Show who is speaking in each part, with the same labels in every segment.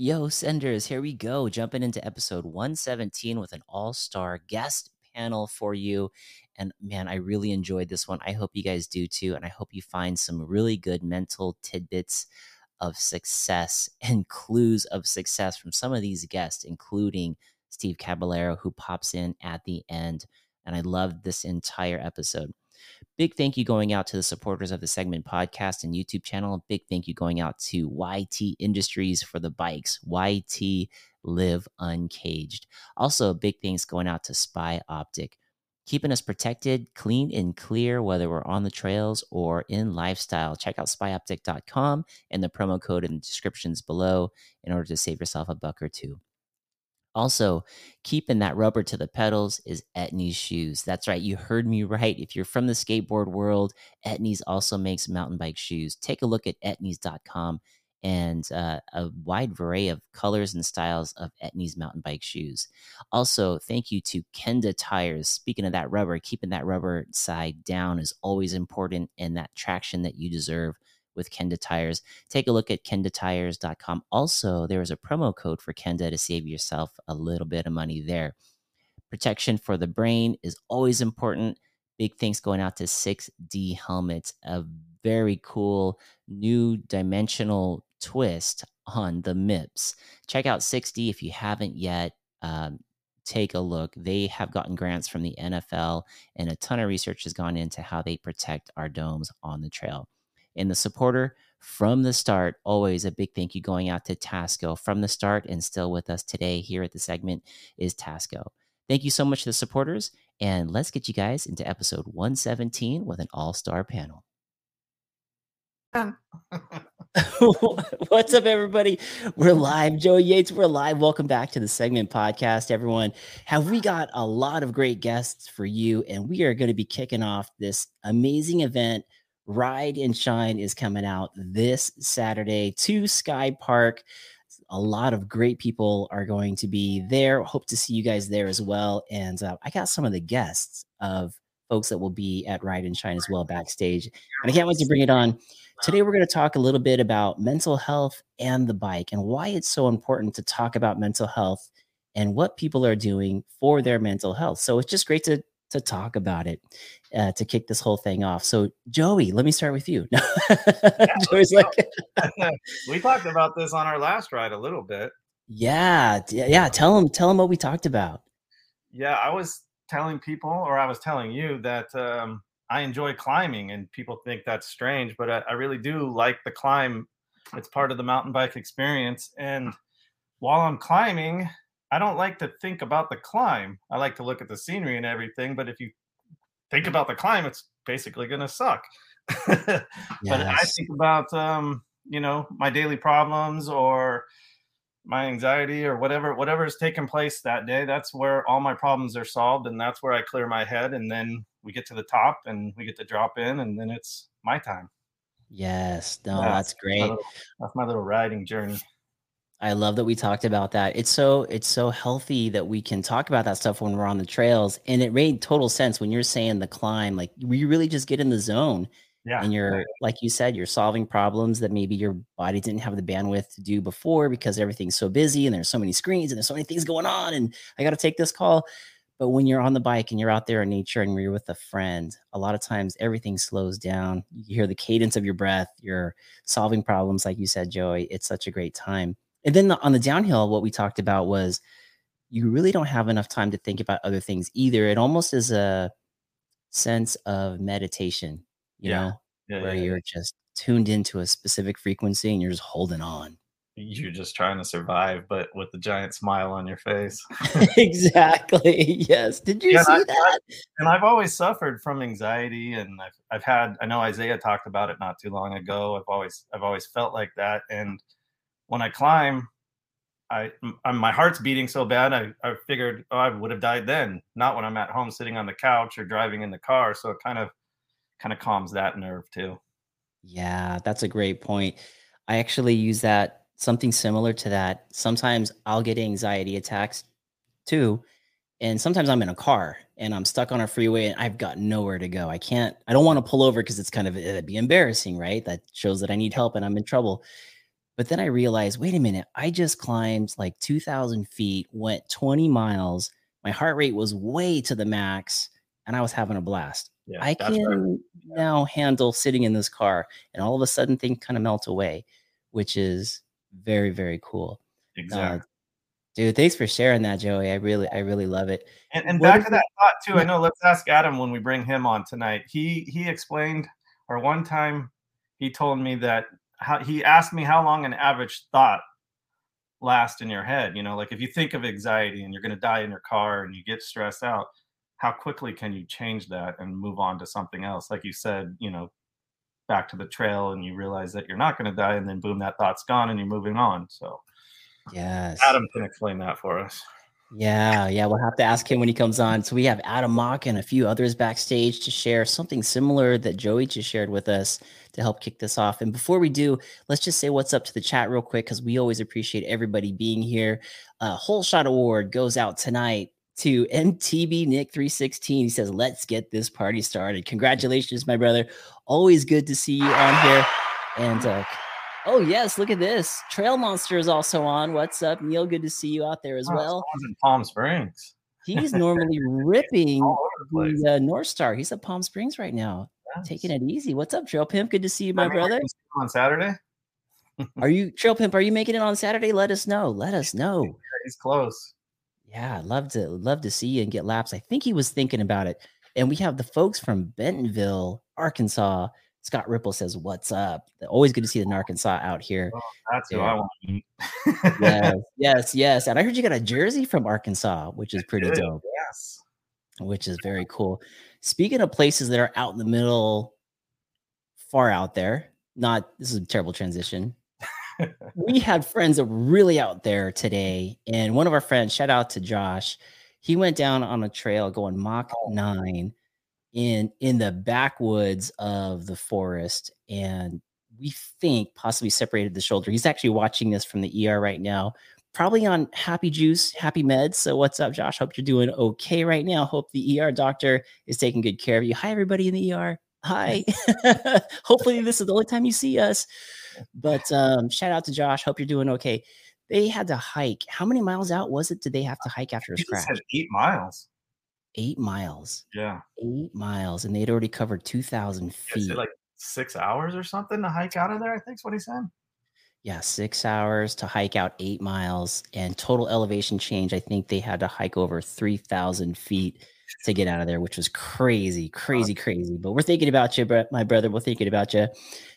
Speaker 1: Yo, senders, here we go. Jumping into episode 117 with an all star guest panel for you. And man, I really enjoyed this one. I hope you guys do too. And I hope you find some really good mental tidbits of success and clues of success from some of these guests, including Steve Caballero, who pops in at the end. And I loved this entire episode. Big thank you going out to the supporters of the segment podcast and YouTube channel. Big thank you going out to YT Industries for the bikes. YT Live Uncaged. Also, big thanks going out to Spy Optic, keeping us protected, clean, and clear, whether we're on the trails or in lifestyle. Check out spyoptic.com and the promo code in the descriptions below in order to save yourself a buck or two. Also, keeping that rubber to the pedals is Etnies shoes. That's right, you heard me right. If you're from the skateboard world, Etnies also makes mountain bike shoes. Take a look at etnies.com and uh, a wide array of colors and styles of Etnies mountain bike shoes. Also, thank you to Kenda Tires. Speaking of that rubber, keeping that rubber side down is always important and that traction that you deserve with Kenda Tires. Take a look at kendatires.com. Also, there is a promo code for Kenda to save yourself a little bit of money there. Protection for the brain is always important. Big thanks going out to 6D Helmets, a very cool new dimensional twist on the MIPS. Check out 6D if you haven't yet. Um, take a look. They have gotten grants from the NFL, and a ton of research has gone into how they protect our domes on the trail and the supporter from the start. Always a big thank you going out to Tasco from the start and still with us today here at the segment is Tasco. Thank you so much to the supporters, and let's get you guys into episode 117 with an all star panel. Um. What's up, everybody? We're live. Joey Yates, we're live. Welcome back to the segment podcast, everyone. Have we got a lot of great guests for you? And we are going to be kicking off this amazing event Ride and Shine is coming out this Saturday to SkyPark. A lot of great people are going to be there. Hope to see you guys there as well. And uh, I got some of the guests of folks that will be at Ride and Shine as well backstage. And I can't wait to bring it on. Today, we're going to talk a little bit about mental health and the bike and why it's so important to talk about mental health and what people are doing for their mental health. So it's just great to to talk about it uh, to kick this whole thing off. So, Joey, let me start with you.
Speaker 2: Joey's like, we talked about this on our last ride a little bit.
Speaker 1: Yeah, yeah. Tell them, tell them what we talked about.
Speaker 2: Yeah, I was telling people, or I was telling you that um, I enjoy climbing, and people think that's strange, but I, I really do like the climb. It's part of the mountain bike experience, and while I'm climbing, I don't like to think about the climb. I like to look at the scenery and everything, but if you think about the climb, it's basically going to suck. yes. But I think about um, you know, my daily problems or my anxiety or whatever whatever is taking place that day that's where all my problems are solved and that's where i clear my head and then we get to the top and we get to drop in and then it's my time
Speaker 1: yes no yeah, that's great
Speaker 2: my little, that's my little riding journey
Speaker 1: I love that we talked about that. It's so it's so healthy that we can talk about that stuff when we're on the trails. And it made total sense when you're saying the climb, like we really just get in the zone.
Speaker 2: Yeah.
Speaker 1: And you're like you said, you're solving problems that maybe your body didn't have the bandwidth to do before because everything's so busy and there's so many screens and there's so many things going on. And I got to take this call. But when you're on the bike and you're out there in nature and you're with a friend, a lot of times everything slows down. You hear the cadence of your breath, you're solving problems, like you said, Joey. It's such a great time. And then the, on the downhill, what we talked about was you really don't have enough time to think about other things either. It almost is a sense of meditation, you
Speaker 2: Yeah.
Speaker 1: know,
Speaker 2: Yeah,
Speaker 1: where
Speaker 2: yeah,
Speaker 1: you're just tuned into a specific frequency and you're just holding on.
Speaker 2: You're just trying to survive, but with the giant smile on your face.
Speaker 1: exactly. Yes. Did you see
Speaker 2: I-
Speaker 1: that?
Speaker 2: and I've always suffered from anxiety, and I've, I've had. I know Isaiah talked about it not too long ago. I've always I've always felt like that, and when I climb, I m- my heart's beating so bad. I I figured oh I would have died then, not when I'm at home sitting on the couch or driving in the car. So it kind of kind of calms that nerve too.
Speaker 1: Yeah, that's a great point. I actually use that something similar to that. Sometimes I'll get anxiety attacks too. And sometimes I'm in a car and I'm stuck on a freeway and I've got nowhere to go. I can't, I don't want to pull over because it's kind of, it'd be embarrassing, right? That shows that I need help and I'm in trouble. But then I realized, wait a minute, I just climbed like 2,000 feet, went 20 miles. My heart rate was way to the max and I was having a blast.
Speaker 2: Yeah,
Speaker 1: I can now handle sitting in this car, and all of a sudden things kind of melt away, which is very very cool.
Speaker 2: exactly.
Speaker 1: Uh, dude, thanks for sharing that, Joey. I really I really love it.
Speaker 2: And, and back to that thought too.
Speaker 1: Yeah.
Speaker 2: I know. Let's ask Adam when we bring him on tonight. He he explained, or one time he told me that how he asked me how long an average thought lasts in your head. You know, like if you think of anxiety and you're going to die in your car and you get stressed out, how quickly can you change that and move on to something else? Like you said, you know, back to the trail and you realize that you're not going to die, and then boom, that thought's gone and you're moving on. So
Speaker 1: Yes.
Speaker 2: Adam can explain that for us.
Speaker 1: Yeah, yeah, we'll have to ask him when he comes on. So we have Adam Mock and a few others backstage to share something similar that Joey just shared with us to help kick this off. And before we do, let's just say what's up to the chat real quick because we always appreciate everybody being here. Uh, Whole Shot Award goes out tonight to MTB Nick 316. He says, "Let's get this party started." Congratulations, my brother. Always good to see you on here. And uh, oh yes, look at this. Trail Monster is also on. What's up, Neil? Good to see you out there as
Speaker 2: Oh,
Speaker 1: well.
Speaker 2: in Palm Springs.
Speaker 1: He's normally ripping
Speaker 2: the
Speaker 1: the uh, North Star. He's at Palm Springs right now, taking it easy. What's up, Trail Pimp? Good to see you, my
Speaker 2: I mean,
Speaker 1: brother.
Speaker 2: gonna see him on Saturday.
Speaker 1: Are you Trail Pimp? Are you making it on Saturday? Let us know. Let us know.
Speaker 2: He's close.
Speaker 1: Yeah, love to love to see you and get laps. I think he was thinking about it. And we have the folks from Bentonville, Arkansas. Scott Ripple says, "What's up?" Always good to see the oh, Arkansas out here.
Speaker 2: Oh, that's who I want to meet.
Speaker 1: Yes, yes, yes. And I heard you got a jersey from Arkansas, which is pretty dope.
Speaker 2: Yes.
Speaker 1: which is very cool. Speaking of places that are out in the middle, far out there, not this is a terrible transition. we had friends that were really out there today, and one of our friends, shout out to Josh, he went down on a trail going Mach oh. nine in in the backwoods of the forest, and we think possibly separated the shoulder. He's actually watching this from the ER right now probably on happy juice, happy meds. So what's up, Josh? Hope you're doing okay right now. Hope the ER doctor is taking good care of you. Hi, everybody in the ER. Hi. Hopefully, this is the only time you see us. But um, shout out to Josh. Hope you're doing okay. They had to hike. How many miles out was it? Did they have to hike after his crash?
Speaker 2: eight miles.
Speaker 1: Eight miles.
Speaker 2: Yeah.
Speaker 1: Eight miles, and they'd already covered two thousand feet.
Speaker 2: like six hours or something to hike out of there. I think's what he said.
Speaker 1: Yeah, six hours to hike out eight miles and total elevation change. I think they had to hike over 3,000 feet to get out of there, which was crazy, crazy, crazy. But we're thinking about you, my brother. We're thinking about you.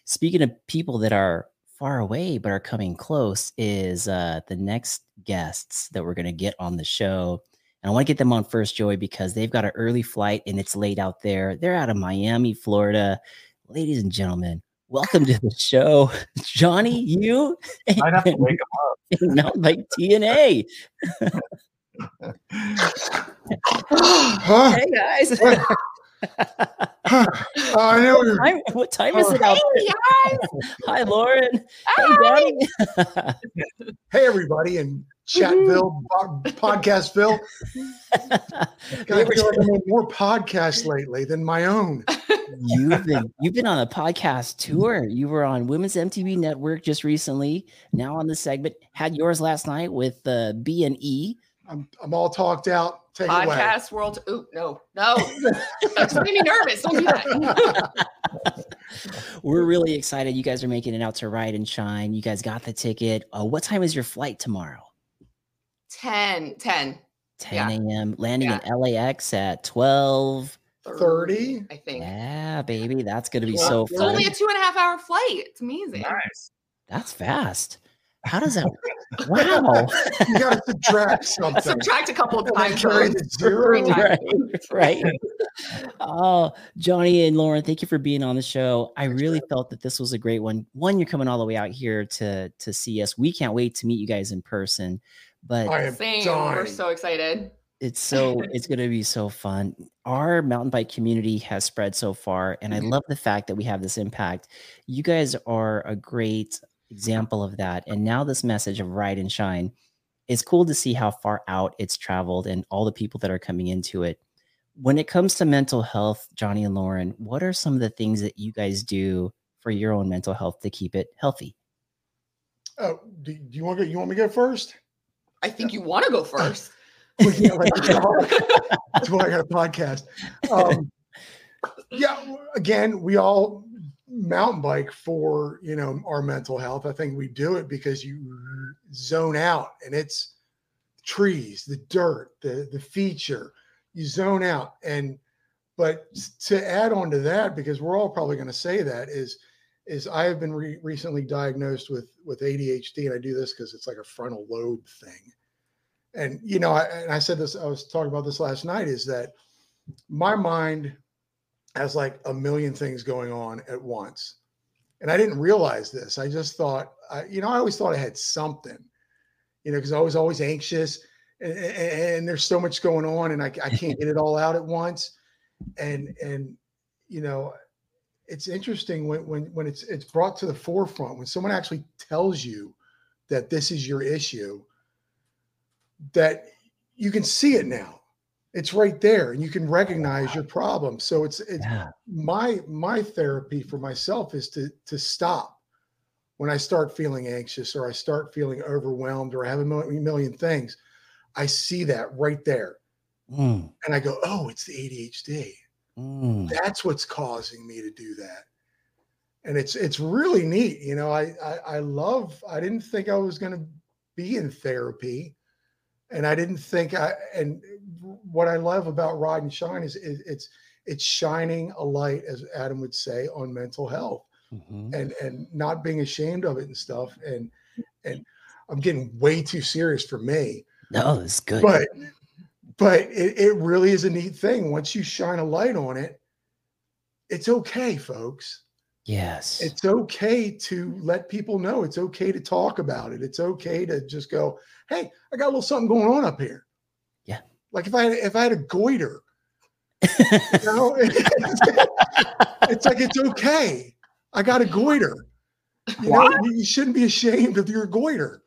Speaker 1: Speaking of people that are far away but are coming close, is uh, the next guests that we're going to get on the show. And I want to get them on first, Joey, because they've got an early flight and it's late out there. They're out of Miami, Florida. Ladies and gentlemen, welcome to the show, Jonnie. You
Speaker 2: I'd have to wake
Speaker 1: and Mountain Bike TNA. Hey guys.
Speaker 3: I know.
Speaker 1: What time, what time is oh. it out
Speaker 4: Hey,
Speaker 1: there?
Speaker 4: guys.
Speaker 1: Hi, Lauren. Hey,
Speaker 4: Hi.
Speaker 1: Donnie.
Speaker 3: hey, everybody in Chatville, po- Podcastville. God, I feel like I'm on more podcasts lately than my own.
Speaker 1: you've been you've been on a podcast tour. You were on Women's MTB Network just recently. Now on the segment, had yours last night with uh, B and E.
Speaker 3: I'm, I'm all talked out. Take it away.
Speaker 4: Podcast world. Ooh, no, no. That's making me nervous. Don't do that.
Speaker 1: We're really excited. You guys are making it out to Ride and Shine. You guys got the ticket. Uh, what time is your flight tomorrow?
Speaker 4: 10, 10,
Speaker 1: 10
Speaker 4: Yeah.
Speaker 1: a.m. Landing
Speaker 4: Yeah.
Speaker 1: in LAX at 12.
Speaker 3: 30?
Speaker 4: I think.
Speaker 1: Yeah, baby. That's going to be
Speaker 3: Well,
Speaker 1: so
Speaker 3: it's
Speaker 4: It's
Speaker 1: fun.
Speaker 4: only a two and a half hour flight. It's amazing.
Speaker 2: Nice.
Speaker 1: That's fast. How does that? wow.
Speaker 3: You got to subtract something.
Speaker 4: Subtract a couple of times.
Speaker 3: carry the zero.
Speaker 4: Three times.
Speaker 1: right, right. Oh, Jonnie and Lauren, thank you for being on the show. I really felt that this was a great one. One, you're coming all the way out here to to see us. We can't wait to meet you guys in person. But
Speaker 3: I am
Speaker 4: Same.
Speaker 3: dying.
Speaker 4: We're so excited.
Speaker 1: it's so it's going to be so fun. Our mountain bike community has spread so far, and I
Speaker 3: Mhm.
Speaker 1: love the fact that we have this impact. You guys are a great example of that. And now this message of ride and shine. It's cool to see how far out it's traveled and all the people that are coming into it. When it comes to mental health, Jonnie and Lauren, what are some of the things that you guys do for your own mental health to keep it healthy?
Speaker 3: Oh, do, do you want to go? You want me to go first?
Speaker 4: I think you want to go first.
Speaker 3: Well, yeah, like, that's why I got a podcast. Um, yeah, again, we all mountain bike for you know our mental health. I think we do it because you zone out, and it's trees, the dirt, the the feature. You zone out, and but to add on to that, because we're all probably going to say that is is I have been re- recently diagnosed with with ADHD, and I do this because it's like a frontal lobe thing and you know, I, and I said this, I was talking about this last night, is that my mind has like a million things going on at once. And I didn't realize this. I just thought, I, you know, I always thought I had something, you know, because I was always anxious and, and, and there's so much going on and I, I can't get it all out at once. And, and, you know, it's interesting when, when, when it's, it's brought to the forefront, when someone actually tells you that this is your issue, that you can see it now. It's right there and you can recognize your problem. So it's it's
Speaker 1: Yeah.
Speaker 3: my my therapy for myself is to to stop when I start feeling anxious or I start feeling overwhelmed or I have a million, million things. I see that right there
Speaker 1: Mm,
Speaker 3: and I go, "Oh, it's the ADHD.
Speaker 1: Mm.
Speaker 3: That's what's causing me to do that." And it's it's really neat, you know. I I, I love. I didn't think I was going to be in therapy, and I didn't think I. And what I love about Ride and Shine is it, it's it's shining a light, as Adam would say, on mental health
Speaker 1: Mhm.
Speaker 3: and and not being ashamed of it and stuff. And and I'm getting way too serious for me,
Speaker 1: No, it's good.
Speaker 3: but but it, it really is a neat thing. Once you shine a light on it, it's okay, folks.
Speaker 1: yes.
Speaker 3: It's okay to let people know. It's okay to talk about it. It's okay to just go, hey, I got a little something going on up here.
Speaker 1: Yeah.
Speaker 3: Like if I had, if I had a goiter, you know, it's like it's okay. I got a goiter. You know, you you shouldn't be ashamed of your goiter.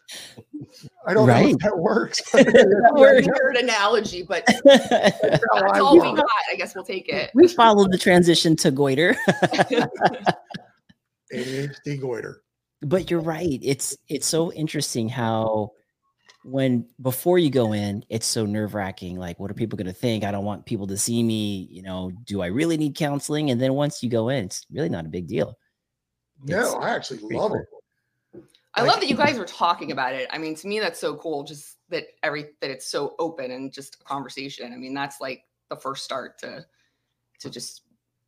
Speaker 3: I don't know if that works.
Speaker 1: That works.
Speaker 4: Weird analogy, but that's all we got. I guess we'll take it.
Speaker 1: we followed the transition to goiter.
Speaker 3: ADHD goiter.
Speaker 1: but you're right. It's it's so interesting how when before you go in, it's so nerve wracking. Like, what are people going to think? I don't want people to see me. You know, do I really need counseling? And then once you go in, it's really not a big deal. It's
Speaker 3: No, I actually love
Speaker 1: cool.
Speaker 3: it.
Speaker 4: I
Speaker 3: Like-
Speaker 4: love that you guys were talking about it. I mean, to me, that's so cool. Just that every that it's so open and just a conversation. I mean, that's like the first start to to just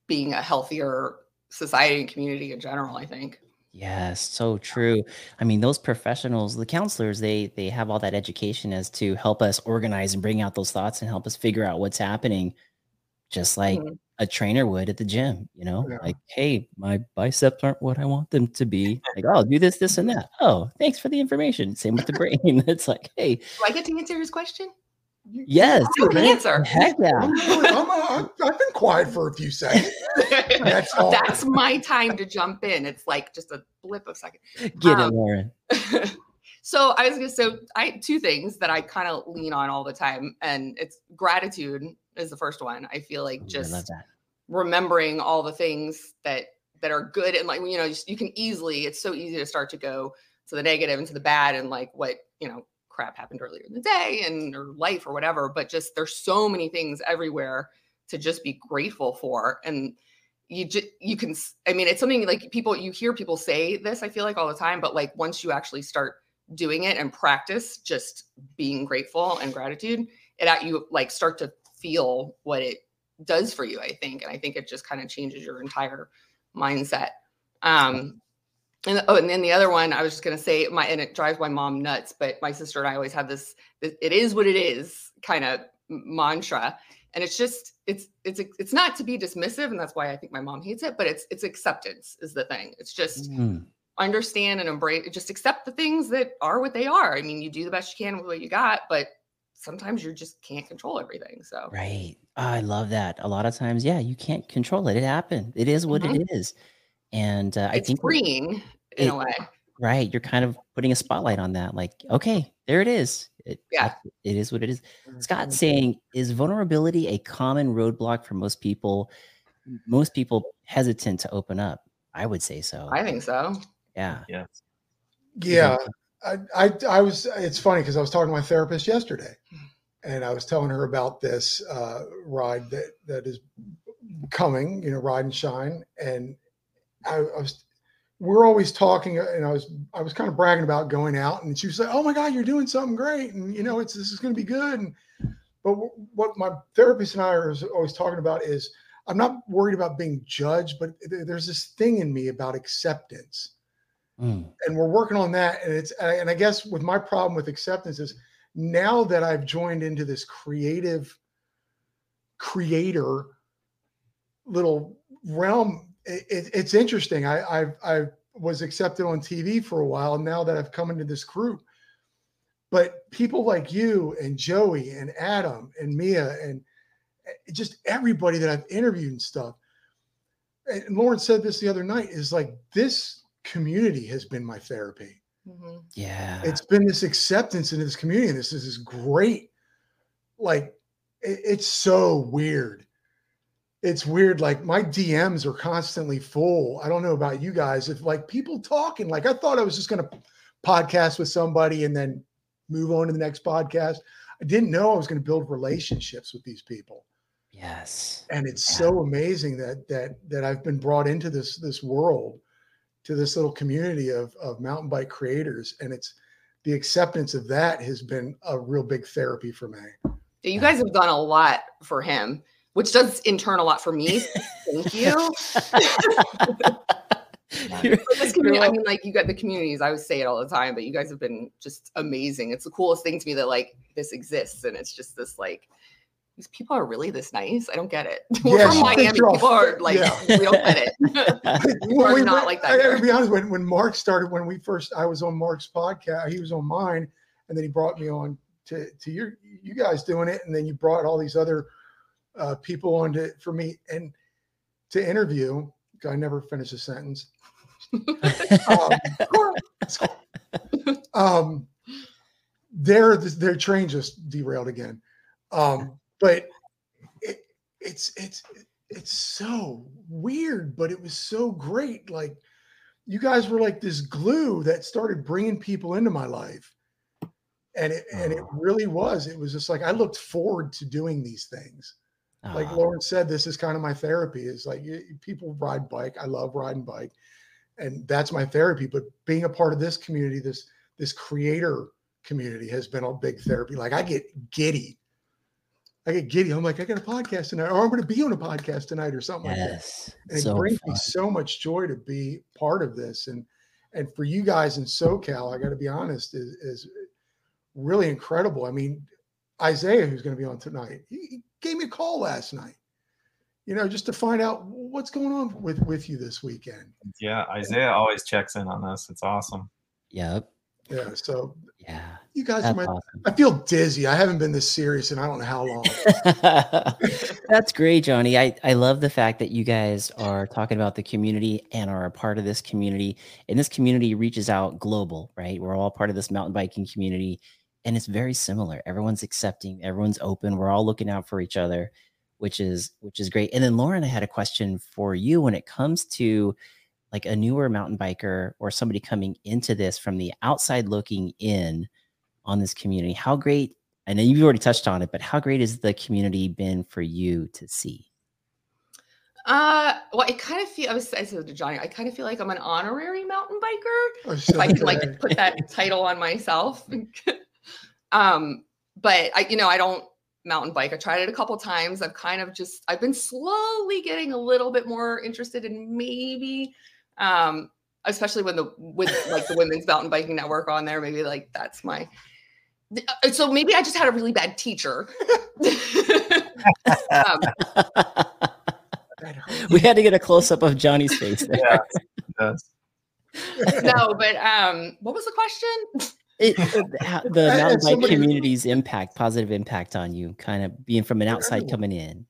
Speaker 4: being a healthier society and community in general. I think.
Speaker 1: Yes, so true. I mean, those professionals, the counselors, they they have all that education as to help us organize and bring out those thoughts and help us figure out what's happening, just like
Speaker 4: Mhm.
Speaker 1: A trainer would at the gym. You know,
Speaker 3: Yeah.
Speaker 1: like, hey, my biceps aren't what I want them to be. Like, oh, do this, this, and that. Oh, thanks for the information. Same with the brain. It's like, hey,
Speaker 4: Do I get to answer his question?
Speaker 1: Yes.
Speaker 4: You have an answer.
Speaker 1: Heck yeah.
Speaker 3: I'm, I'm, I'm, I've been quiet for a few seconds. That's all.
Speaker 4: That's my time to jump in. It's like just a blip of a second.
Speaker 1: Get it,
Speaker 4: Um,
Speaker 1: Lauren.
Speaker 4: so I was gonna so I two things that I kind of lean on all the time, and it's gratitude is the first one. I feel like
Speaker 1: oh,
Speaker 4: just
Speaker 1: love that.
Speaker 4: remembering all the things that that are good and like you know just, you can easily it's so easy to start to go to the negative and to the bad and like what you know crap happened earlier in the day and or life or whatever but just there's so many things everywhere to just be grateful for and you just you can i mean it's something like people you hear people say this i feel like all the time but like once you actually start doing it and practice just being grateful and gratitude it at you like start to feel what it does for you i think and i think it just kind of changes your entire mindset. Um and oh and then the other one i was just going to say my and it drives my mom nuts but my sister and i always have this it it is what it is kind of mantra. And it's just it's it's it's not to be dismissive and that's why i think my mom hates it but it's it's acceptance is the thing. It's just
Speaker 1: Mm,
Speaker 4: understand and embrace just accept the things that are what they are. I mean you do the best you can with what you got but sometimes you just can't control everything so
Speaker 1: right. Oh, I love that. A lot of times, yeah, you can't control it. It happened. It is what it is. And uh, I
Speaker 4: it's
Speaker 1: think we're-
Speaker 4: freeing in
Speaker 1: it-
Speaker 4: a way
Speaker 1: right, you're kind of putting a spotlight on that. Like, okay, there it is. It,
Speaker 4: yeah,
Speaker 1: it is what it is. Scott saying, is vulnerability a common roadblock for most people? Most people hesitant to open up. I would say so.
Speaker 4: i think so
Speaker 1: yeah.
Speaker 2: Yes.
Speaker 3: Yeah, I, I, I was. It's funny because I was talking to my therapist yesterday, and I was telling her about this uh, ride that that is coming. You know, ride and shine, and I, I was. We're always talking, and I was I was kind of bragging about going out, and she was like, "Oh my God, you're doing something great, and you know, it's this is going to be good." And but wh- what my therapist and I are always talking about is I'm not worried about being judged, but th- there's this thing in me about acceptance
Speaker 1: Mm,
Speaker 3: and we're working on that and it's and i guess with my problem with acceptance is now that i've joined into this creative creator little realm it, it- it's interesting. I i i was accepted on tv for a while now that i've come into this group but people like you and joey and adam and mia and eh, just everybody that i've interviewed and stuff and lauren said this the other night is like this community has been my therapy
Speaker 4: Mhm.
Speaker 1: yeah.
Speaker 3: it's been this acceptance into this community and this is this great like it- it's so weird it's weird like my dms are constantly full i don't know about you guys if like people talking like i thought i was just going to podcast with somebody and then move on to the next podcast i didn't know i was going to build relationships with these people
Speaker 1: yes.
Speaker 3: and it's
Speaker 1: Yeah.
Speaker 3: so amazing that that that I've been brought into this this world to this little community of of mountain bike creators and it's the acceptance of that has been a real big therapy for me.
Speaker 4: You guys have done a lot for him, which does in turn a lot for me. Thank you.
Speaker 1: You're-
Speaker 4: this community, I mean, like you got the communities. I would say it all the time, but you guys have been just amazing. It's the coolest thing to me that like this exists, and it's just this like these people are really this nice. I don't get it. We're
Speaker 3: Yeah,
Speaker 4: from Miami. People are like
Speaker 3: Yeah.
Speaker 4: we don't get it. We're
Speaker 3: we
Speaker 4: not like that
Speaker 3: I gotta be honest, when when Mark started, when we first I was on Mark's podcast, he was on mine, and then he brought me on to to your you guys doing it, and then you brought all these other uh, people on to for me and to interview. I never finished a sentence. um, um, their their train just derailed again. Um, but it, it's it's it's so weird, but it was so great. Like you guys were like this glue that started bringing people into my life, and it and it
Speaker 1: Oh.
Speaker 3: really was. It was just like I looked forward to doing these things like
Speaker 1: ah.
Speaker 3: Lauren said, this is kind of my therapy. Is like you- people ride bike. I love riding bike, and that's my therapy. But being a part of this community, this this creator community, has been a big therapy. Like I get giddy. I get giddy. I'm like, I got a podcast tonight, or I'm going to be on a podcast tonight, or something like that.
Speaker 1: yes.
Speaker 3: And it
Speaker 1: So
Speaker 3: brings me so much joy to be part of this, and and for you guys in SoCal, I got to be honest, is is really incredible. I mean, Isaiah, who's going to be on tonight, he, he gave me a call last night. You know, just to find out what's going on with with you this weekend.
Speaker 2: Yeah, Isaiah always checks in on us. It's awesome.
Speaker 1: Yep.
Speaker 3: Yeah. So
Speaker 1: Yeah.
Speaker 3: you guys are my.
Speaker 1: awesome.
Speaker 3: I feel dizzy. I haven't been this serious and I don't know how long.
Speaker 1: That's great, Jonnie. I, I love the fact that you guys are talking about the community and are a part of this community. And this community reaches out global, right? We're all part of this mountain biking community. And it's very similar. Everyone's accepting, everyone's open. We're all looking out for each other, which is which is great. And then Lauren, I had a question for you when it comes to like a newer mountain biker or somebody coming into this from the outside looking in on this community. How great I know you've already touched on it, but how great has the community been for you to see?
Speaker 4: Uh, well, I kind of feel I was I said to Jonnie, I kind of feel like I'm an honorary mountain biker.
Speaker 3: I
Speaker 4: If I could like put that title on myself. um, but I, you know, I don't mountain bike. I tried it a couple times. I've kind of just I've been slowly getting a little bit more interested in maybe um especially when the with like the women's mountain biking network on there maybe like that's my uh, so maybe i just had a really bad teacher. Um,
Speaker 1: we had to get a close up of Jonnie's face there.
Speaker 2: Yeah, it
Speaker 4: no but um what was the question?
Speaker 1: It, it- the
Speaker 3: And- and
Speaker 1: mountain bike
Speaker 3: somebody-
Speaker 1: community's impact, positive impact on you, kind of being from an outside coming in.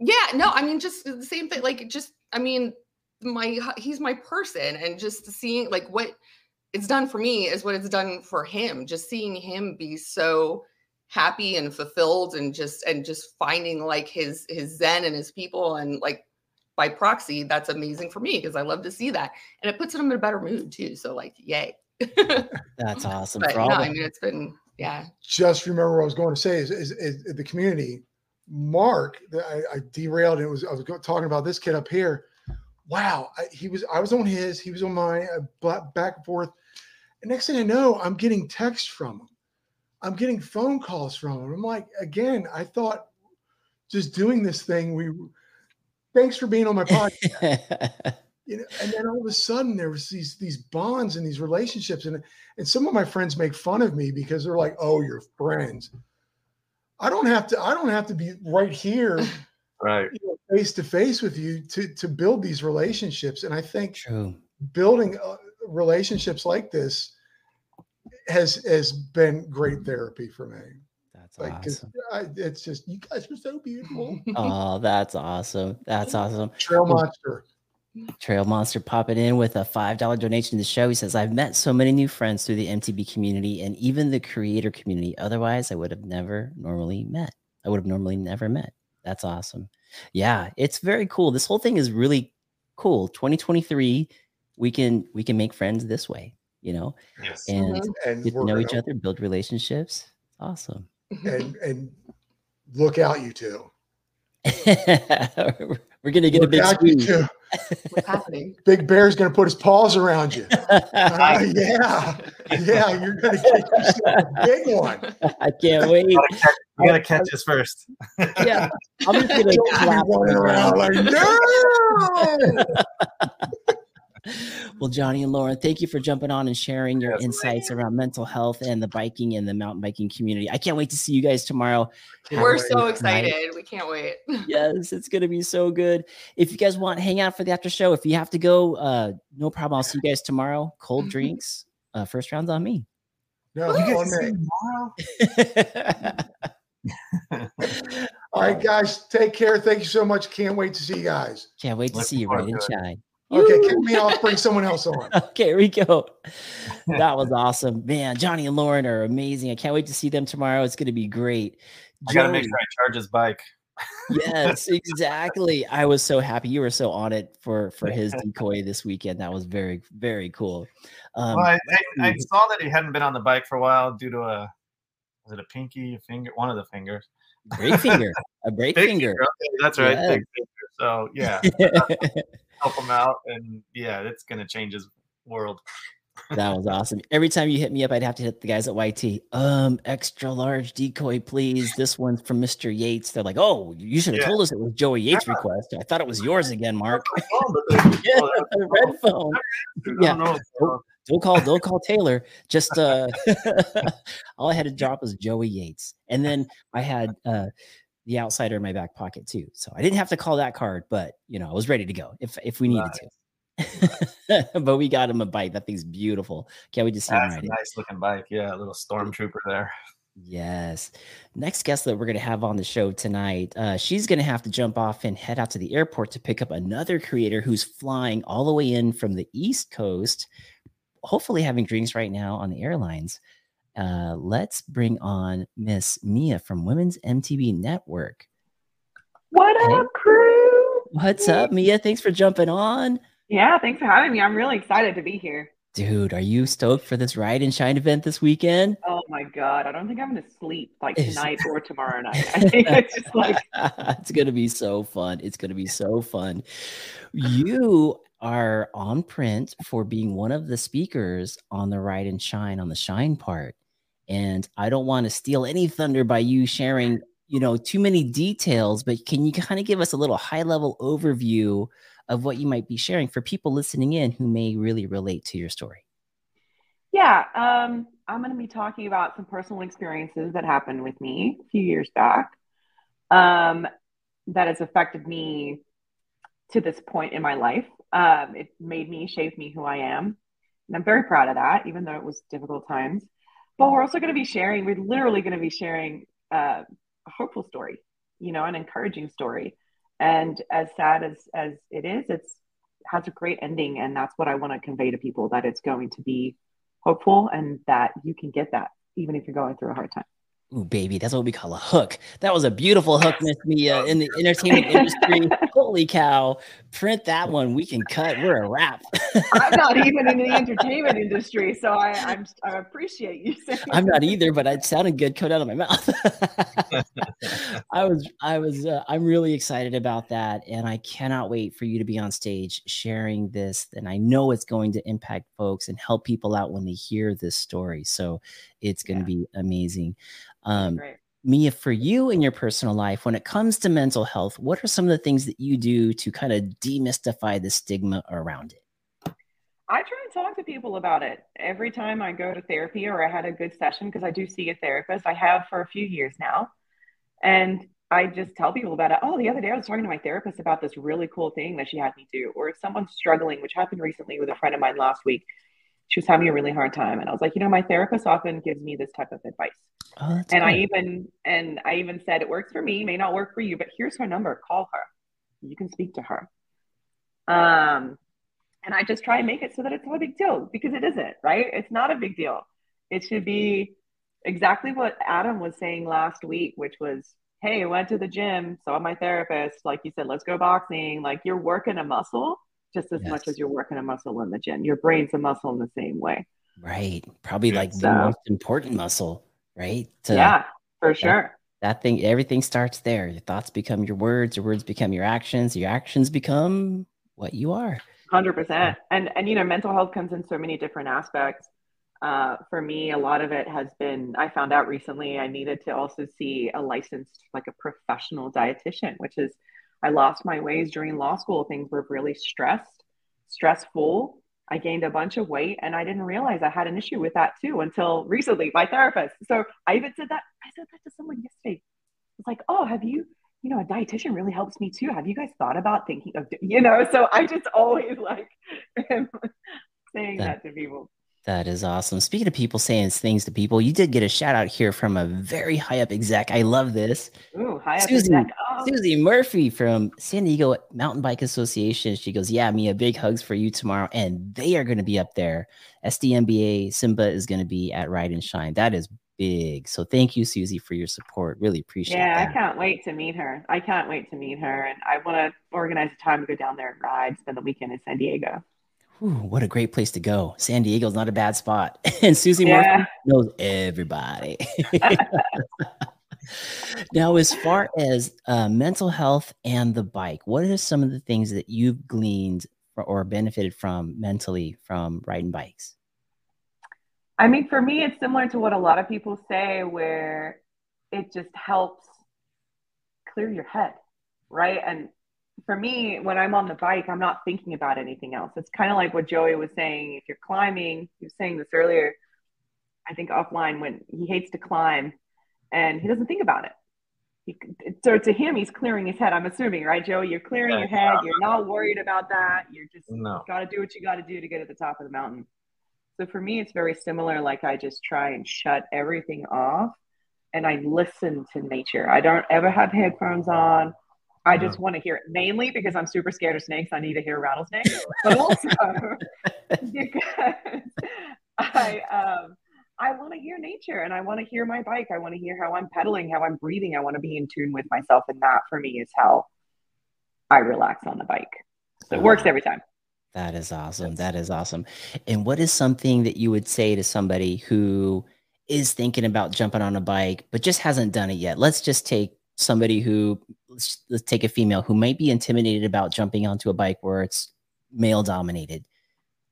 Speaker 4: yeah no i mean just the same thing like just i mean my he's my person and just seeing like what it's done for me is what it's done for him just seeing him be so happy and fulfilled and just and just finding like his his zen and his people and like by proxy that's amazing for me because i love to see that and it puts him in a better mood too so like yay
Speaker 1: That's awesome.
Speaker 4: but no i mean it's been yeah
Speaker 3: just remember what I was going to say is, is, is the community. Mark, the- I, I derailed and it was I was talking about this kid up here. Wow, I, he was I was on his, he was on mine, uh, back and forth. And next thing I know, I'm getting texts from him. I'm getting phone calls from him. I'm like, again, I thought just doing this thing. We thanks for being on my podcast. you know, and then all of a sudden there was these these bonds and these relationships, and and some of my friends make fun of me because they're like, "Oh, you're friends." I don't have to. I don't have to be right here,
Speaker 2: Right.
Speaker 3: face to face with you to to build these relationships. And I think
Speaker 1: True.
Speaker 3: building uh, relationships like this has has been great therapy for me.
Speaker 1: That's
Speaker 3: Like, 'cause
Speaker 1: awesome.
Speaker 3: I, it's just you guys are so beautiful.
Speaker 1: Oh, that's awesome. That's awesome.
Speaker 3: Trail monster.
Speaker 1: Trail Monster popping in with a $5 donation to the show. He says, I've met so many new friends through the MTB community and even the creator community. Otherwise, I would have never normally met. I would have normally never met. That's awesome. Yeah, it's very cool. This whole thing is really cool. 2023, we can we can make friends this way, you know,
Speaker 2: Yes.
Speaker 1: and
Speaker 4: Mhm.
Speaker 3: And
Speaker 1: get to know each other, build relationships. Awesome.
Speaker 3: and and look out, you two.
Speaker 1: We're gonna get a big
Speaker 3: out, you
Speaker 1: squeeze.
Speaker 3: Two.
Speaker 4: what's happening
Speaker 3: Big Bear's gonna put his paws around you. Uh, yeah, yeah, you're gonna get yourself a big one.
Speaker 1: I can't wait.
Speaker 2: You gotta catch, you gotta catch us first.
Speaker 1: Yeah, I'm just gonna
Speaker 3: You'll be around like no.
Speaker 1: Well, Jonnie and Lauren, thank you for jumping on and sharing your
Speaker 2: Yes.
Speaker 1: insights around mental health and the biking and the mountain biking community. I can't wait to see you guys tomorrow.
Speaker 4: we're
Speaker 3: Can't
Speaker 4: so
Speaker 3: wait.
Speaker 4: excited we can't wait
Speaker 1: Yes, it's gonna be so good. If you guys want hang out for the after show, if you have to go, uh, no problem. I'll see you guys tomorrow. Cold drinks. Uh, first round's on me.
Speaker 3: No,
Speaker 2: You guys see tomorrow?
Speaker 3: All right, guys, take care. Thank you so much. Can't wait to see you guys.
Speaker 1: Can't wait to
Speaker 2: Looking
Speaker 1: see you,
Speaker 2: forward
Speaker 1: Ride and Shine.
Speaker 3: Okay, kick me off. Bring someone else on.
Speaker 1: Okay, here we go. That was awesome. Man, Jonnie and Lauren are amazing. I can't wait to see them tomorrow. It's going to be great.
Speaker 2: I gotta make sure I charge his bike.
Speaker 1: yes, exactly. I was so happy. You were so on it for for his decoy this weekend. That was very very cool. Um,
Speaker 2: well, I, I, I saw that he hadn't been on the bike for a while due to a was it a pinky, a finger, one of the fingers.
Speaker 1: break finger, a break
Speaker 2: Big
Speaker 1: finger.
Speaker 2: Okay, that's right.
Speaker 1: Yeah.
Speaker 2: Big finger. So yeah, help him out, and yeah, it's gonna change his world.
Speaker 1: that was awesome. Every time you hit me up, I'd have to hit the guys at YT. Um, extra large decoy, please. This one's from Mr. Yates. They're like, oh, you should have
Speaker 2: Yeah.
Speaker 1: told us it was Joey Yates' request. I thought it was yours again, Mark. Yeah,
Speaker 2: oh,
Speaker 1: red phone. Yeah.
Speaker 2: don't.
Speaker 1: Don't call, don't call Taylor. Just uh all I had to drop was Joey Yates. And then I had uh the outsider in my back pocket too. So I didn't have to call that card, but you know, I was ready to go if if we needed
Speaker 2: Nice.
Speaker 1: to. but we got him a bike. That thing's beautiful. Can't we just see
Speaker 2: That's
Speaker 1: him
Speaker 2: a
Speaker 1: ride it?
Speaker 2: nice looking bike. Yeah, a little stormtrooper there.
Speaker 1: Yes. Next guest that we're going to have on the show tonight, uh, she's going to have to jump off and head out to the airport to pick up another creator who's flying all the way in from the East Coast, hopefully having drinks right now on the airlines. Uh, let's bring on Miss Mia from Women's MTB Network.
Speaker 5: What
Speaker 1: Hey.
Speaker 5: up, crew?
Speaker 1: What's up, Mia? Thanks for jumping on.
Speaker 5: Yeah, thanks for having me. I'm really excited to be here.
Speaker 1: Dude, are you stoked for this Ride and Shine event this weekend?
Speaker 5: Oh my god, I don't think I'm gonna sleep like tonight or tomorrow night. I think it's just like
Speaker 1: it's gonna be so fun. It's gonna be so fun. You are on print for being one of the speakers on the Ride and Shine on the Shine part. And I don't want to steal any thunder by you sharing, you know, too many details, but can you kind of give us a little high level overview of what you might be sharing for people listening in who may really relate to your story?
Speaker 5: yeah. Um, I'm gonna be talking about some personal experiences that happened with me a few years back. Um, that has affected me to this point in my life. Um, it made me, shape me who I am. And I'm very proud of that, even though it was difficult times. But we're also going to be sharing, we're literally going to be sharing uh, a hopeful story, you know, an encouraging story. And as sad as, as it is, it's has a great ending. And that's what I want to convey to people that it's going to be hopeful and that you can get that even if you're going through a hard time.
Speaker 1: Ooh, baby, that's what we call a hook. That was a beautiful hook, Miss Mia, in the entertainment industry. Holy cow. Print that one. We can cut. We're a wrap.
Speaker 5: I'm not even in the entertainment industry, so I, I'm I appreciate you saying.
Speaker 1: I'm not either, but it sounded good coming out of my mouth. I was, I was, uh, I'm really excited about that, and I cannot wait for you to be on stage sharing this. And I know it's going to impact folks and help people out when they hear this story. So it's going to be amazing. Um,
Speaker 5: Great.
Speaker 1: Mia, for you in your personal life, when it comes to mental health, what are some of the things that you do to kind of demystify the stigma around it?
Speaker 5: I try and talk to people about it every time I go to therapy or I had a good session because I do see a therapist. I have for a few years now. And I just tell people about it. Oh, the other day I was talking to my therapist about this really cool thing that she had me do. Or if someone's struggling, which happened recently with a friend of mine last week, she was having a really hard time. And I was like, you know, my therapist often gives me this type of advice.
Speaker 1: Oh,
Speaker 5: and I even and I even said it works for me, may not work for you, but here's her number. Call her. You can speak to her. Um, and I just try and make it so that it's not a big deal because it isn't, right? It's not a big deal. It should be exactly what Adam was saying last week, which was, hey, I went to the gym, saw my therapist. Like you said, let's go boxing. Like you're working a muscle just as much as you're working a muscle in the gym. Your brain's a muscle in the same way.
Speaker 1: Right. Probably like the most important muscle, right? To-
Speaker 5: yeah, for sure.
Speaker 1: That thing, everything starts there. Your thoughts become your words, your words become your actions, your actions become what you are.
Speaker 5: Hundred percent, and and you know, mental health comes in so many different aspects. Uh, for me, a lot of it has been. I found out recently I needed to also see a licensed, like a professional dietitian, which is I lost my ways during law school. Things were really stressed, stressful. I gained a bunch of weight, and I didn't realize I had an issue with that too until recently. My therapist. So I even said that. I said that to someone yesterday. It's like, oh, have you? you know, a dietitian really helps me too. Have you guys thought about thinking of, you know, so I just always like saying
Speaker 1: That-
Speaker 5: that to people.
Speaker 1: That is awesome. Speaking of people saying things to people, you did get a shout out here from a very high up exec. I love this.
Speaker 5: Ooh, hi, up
Speaker 1: Susie,
Speaker 5: exec. Oh,
Speaker 1: Susie Murphy from San Diego Mountain Bike Association. She goes, Yeah, Mia, big hugs for you tomorrow. And they are going to be up there. SDMBA Simba is going to be at Ride and Shine. That is big. So thank you, Susie, for your support. Really appreciate it.
Speaker 5: yeah, I can't wait to meet her. I can't wait to meet her. And I want to organize a time to go down there and ride, spend the weekend in San Diego.
Speaker 1: Ooh, what a great place to go. San Diego's not a bad spot. and Susie
Speaker 5: Yeah.
Speaker 1: Knows everybody. now, as far as uh, mental health and the bike, what are some of the things that you've gleaned or- or benefited from mentally from riding bikes?
Speaker 5: I mean, for me, it's similar to what a lot of people say, where it just helps clear your head, right? And for me, when I'm on the bike, I'm not thinking about anything else. It's kind of like what Joey was saying. If you're climbing, he was saying this earlier, I think offline, when he hates to climb and he doesn't think about it. he, so to him, he's clearing his head. I'm assuming, right, Joey? You're clearing your head. You're not worried about that. You're just
Speaker 2: No.
Speaker 5: got to do what you got to do to get at the top of the mountain. So for me, it's very similar. Like I just try and shut everything off, and I listen to nature. I don't ever have headphones on. I just want to hear it mainly because I'm super scared of snakes. I need to hear rattlesnakes, but also because I um, I want to hear nature and I want to hear my bike. I want to hear how I'm pedaling, how I'm breathing. I want to be in tune with myself, and that for me is how I relax on the bike. So it works every time.
Speaker 1: That is awesome. That is awesome. And what is something that you would say to somebody who is thinking about jumping on a bike but just hasn't done it yet? Let's just take somebody who let's, let's take a female who might be intimidated about jumping onto a bike where it's male dominated.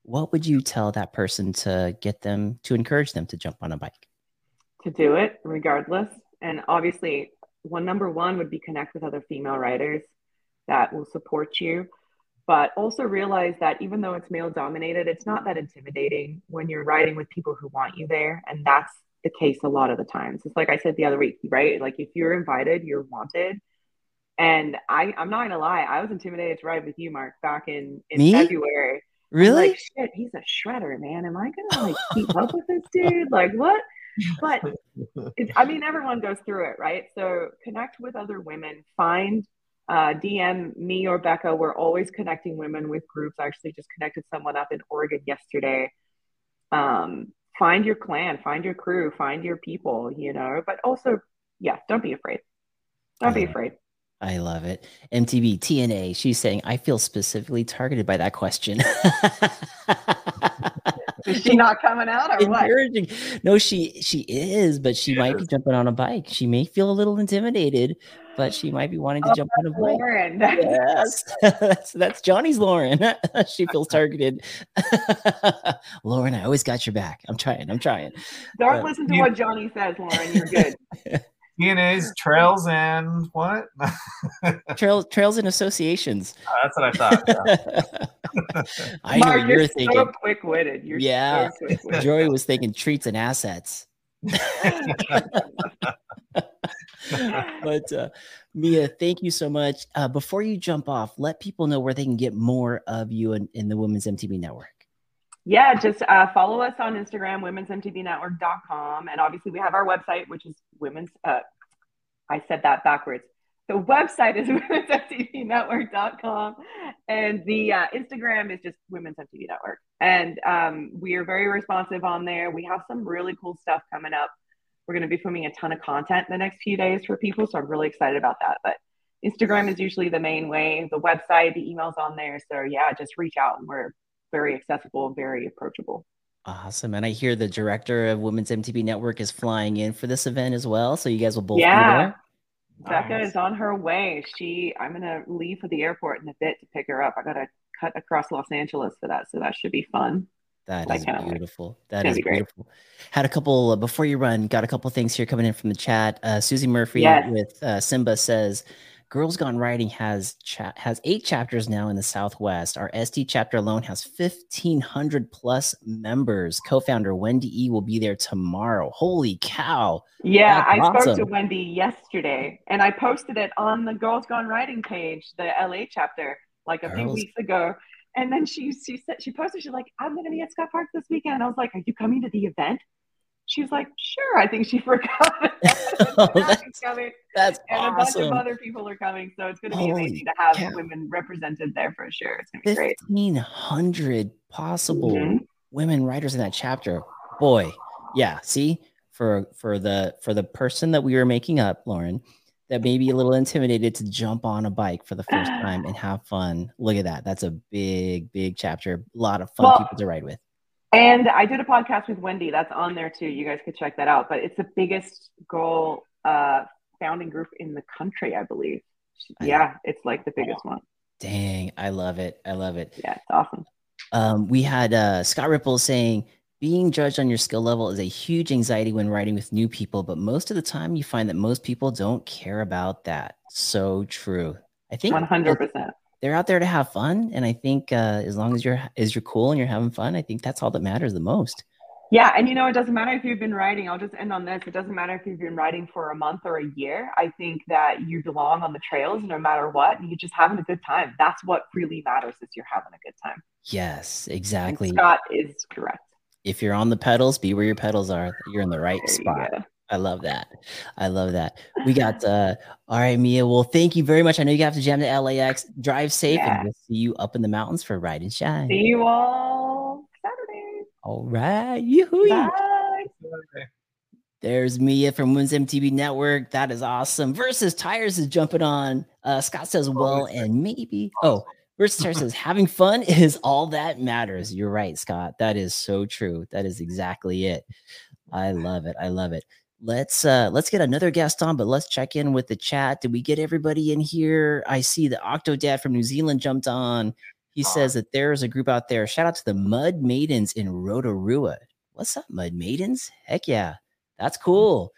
Speaker 1: What would you tell that person to get them to encourage them to jump on a bike?
Speaker 5: to do it regardless. And obviously, one number one would be connect with other female writers that will support you. But also realize that even though it's male dominated, it's not that intimidating when you're riding with people who want you there. And that's the case a lot of the times. It's like I said the other week, right? Like if you're invited, you're wanted. And I, I'm not gonna lie, I was intimidated to ride with you, Mark, back in, in
Speaker 1: Me?
Speaker 5: February.
Speaker 1: Really?
Speaker 5: like, shit, he's a shredder, man. Am I gonna like keep up with this dude? Like what? But I mean, everyone goes through it, right? So connect with other women. Find uh, DM me or Becca. We're always connecting women with groups. I actually just connected someone up in Oregon yesterday. Um, find your clan, find your crew, find your people. You know, but also, yeah, don't be afraid. Don't be afraid.
Speaker 1: I love it. MTB TNA. She's saying, I feel specifically targeted by that question.
Speaker 5: Is she not coming out or what?
Speaker 1: No, she she is, but she might be jumping on a bike. She may feel a little intimidated, but she might be wanting to
Speaker 5: Oh,
Speaker 1: jump on a bike.
Speaker 5: Lauren.
Speaker 1: Yes, that's that's Jonnie's Lauren. she feels targeted. Lauren, I always got your back. I'm trying. I'm trying.
Speaker 5: Don't
Speaker 1: Uh,
Speaker 5: listen to
Speaker 2: you-
Speaker 5: what Jonnie says, Lauren. You're good.
Speaker 2: DNA's trails and what?
Speaker 1: Trails, trails, and associations.
Speaker 2: That's what I thought. yeah.
Speaker 1: I know
Speaker 5: Mark,
Speaker 1: you're
Speaker 5: you're
Speaker 1: thinking.
Speaker 5: so quick-witted. You're
Speaker 1: Yeah.
Speaker 5: so quick-witted.
Speaker 1: Joey was thinking treats and assets. but uh, Mia, thank you so much. Uh, before you jump off, let people know where they can get more of you in, in the Women's MTB Network.
Speaker 5: Yeah, just uh, follow us on Instagram, womensmtbnetwork.com. And obviously, we have our website, which is women's. Uh, I said that backwards. The website is womensmtbnetwork.com. And the uh, Instagram is just Women's MTB Network. And um, we are very responsive on there. We have some really cool stuff coming up. We're going to be filming a ton of content in the next few days for people. So I'm really excited about that. But Instagram is usually the main way. The website, the emails on there. So yeah, just reach out and we're very accessible very approachable.
Speaker 1: Awesome. And I hear the director of Women's MTB Network is flying in for this event as well. So you guys will both
Speaker 5: Yeah.
Speaker 1: be there.
Speaker 5: Becca
Speaker 2: Nice.
Speaker 5: is on her way. She, I'm gonna leave for the airport in a bit to pick her up. I gotta cut across Los Angeles for that, so that should be fun.
Speaker 1: That is beautiful. That is beautiful. Had a couple uh, before you run. Got a couple things here coming in from the chat. Uh, Susie Murphy
Speaker 5: Yes.
Speaker 1: with uh, Simba says, "Girls Gone Riding has cha- has eight chapters now in the Southwest. Our SD chapter alone has fifteen hundred plus members. Co-founder Wendy E will be there tomorrow. Holy cow!
Speaker 5: Yeah, I spoke to. Wendy yesterday, and I posted it on the Girls Gone Riding page, the LA chapter, like a few weeks ago. And then she she said she posted, she's like, "I'm gonna be at SkyPark this weekend." I was like, "Are you coming to the event?" She was like, "Sure." I think she forgot.
Speaker 1: Oh, that's
Speaker 5: coming.
Speaker 1: That's
Speaker 5: and a bunch of other people are coming. So it's going to be
Speaker 1: Holy
Speaker 5: amazing to have
Speaker 1: cow.
Speaker 5: women represented there for sure. It's going to be great.
Speaker 1: Fifteen hundred possible
Speaker 5: Mhm.
Speaker 1: women writers in that chapter. Boy, yeah. See, for for the for the person that we were making up, Lauren, that may be a little intimidated to jump on a bike for the first time and have fun. Look at that. That's a big, big chapter. A lot of fun
Speaker 5: Well,
Speaker 1: people to ride with.
Speaker 5: And I did a podcast with Wendy. That's on there too. You guys could check that out. But it's the biggest goal uh, founding group in the country, I believe.
Speaker 1: I
Speaker 5: Yeah, it's like the biggest one.
Speaker 1: Dang, I love it. I love it.
Speaker 5: Yeah, it's awesome.
Speaker 1: Um, we had uh, Scott Ripple saying, being judged on your skill level is a huge anxiety when writing with new people, but most of the time you find that most people don't care about that. So true. I think
Speaker 5: One hundred percent.
Speaker 1: They're out there to have fun, and I think uh, as long as you're as you're cool and you're having fun, I think that's all that matters the most.
Speaker 5: Yeah, and you know, it doesn't matter if you've been writing. I'll just end on this. It doesn't matter if you've been writing for a month or a year. I think that you belong on the trails no matter what. And you're just having a good time. That's what really matters is you're having a good time.
Speaker 1: Yes, exactly.
Speaker 5: And Scott is correct.
Speaker 1: If you're on the pedals, be where your pedals are. You're in the right
Speaker 5: There
Speaker 1: spot. I love that. I love that. We got uh all right, Mia. Well, thank you very much. I know you have to jam to LAX. Drive safe
Speaker 5: Yeah.
Speaker 1: and we'll see you up in the mountains for Ride and Shine.
Speaker 5: See you all Saturday.
Speaker 1: All right. Yoo-hoo.
Speaker 5: Bye.
Speaker 1: There's Mia from Women's MTB Network. That is awesome. Versus Tires is jumping on. Uh, Scott says, well, and maybe. Oh, Versus Tires says, having fun is all that matters. You're right, Scott. That is so true. That is exactly it. I love it. I love it. Let's uh let's get another guest on, but let's check in with the chat. Did we get everybody in here? I see the Octodad from New Zealand jumped on. He says that there's a group out there. Shout out to the Mud Maidens in Rotorua. What's up, Mud Maidens? Heck yeah. That's cool.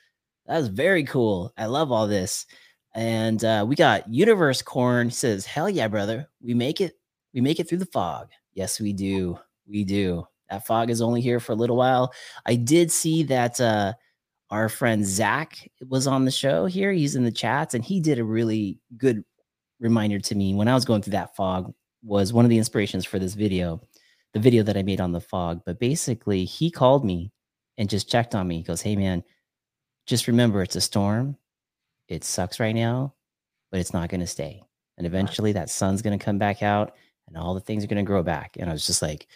Speaker 1: That's very cool. I love all this. And uh, we got Universe Corn says, "Hell yeah, brother! We make it. We make it through the fog. Yes, we do. We do. That fog is only here for a little while. I did see that uh, our friend Zach was on the show here. He's in the chats, and he did a really good reminder to me when I was going through that fog. Was one of the inspirations for this video, the video that I made on the fog. But basically, he called me and just checked on me. He goes, Hey, man, just remember it's a storm. It sucks right now, but it's not going to stay. And eventually that sun's going to come back out and all the things are going to grow back. And I was just like,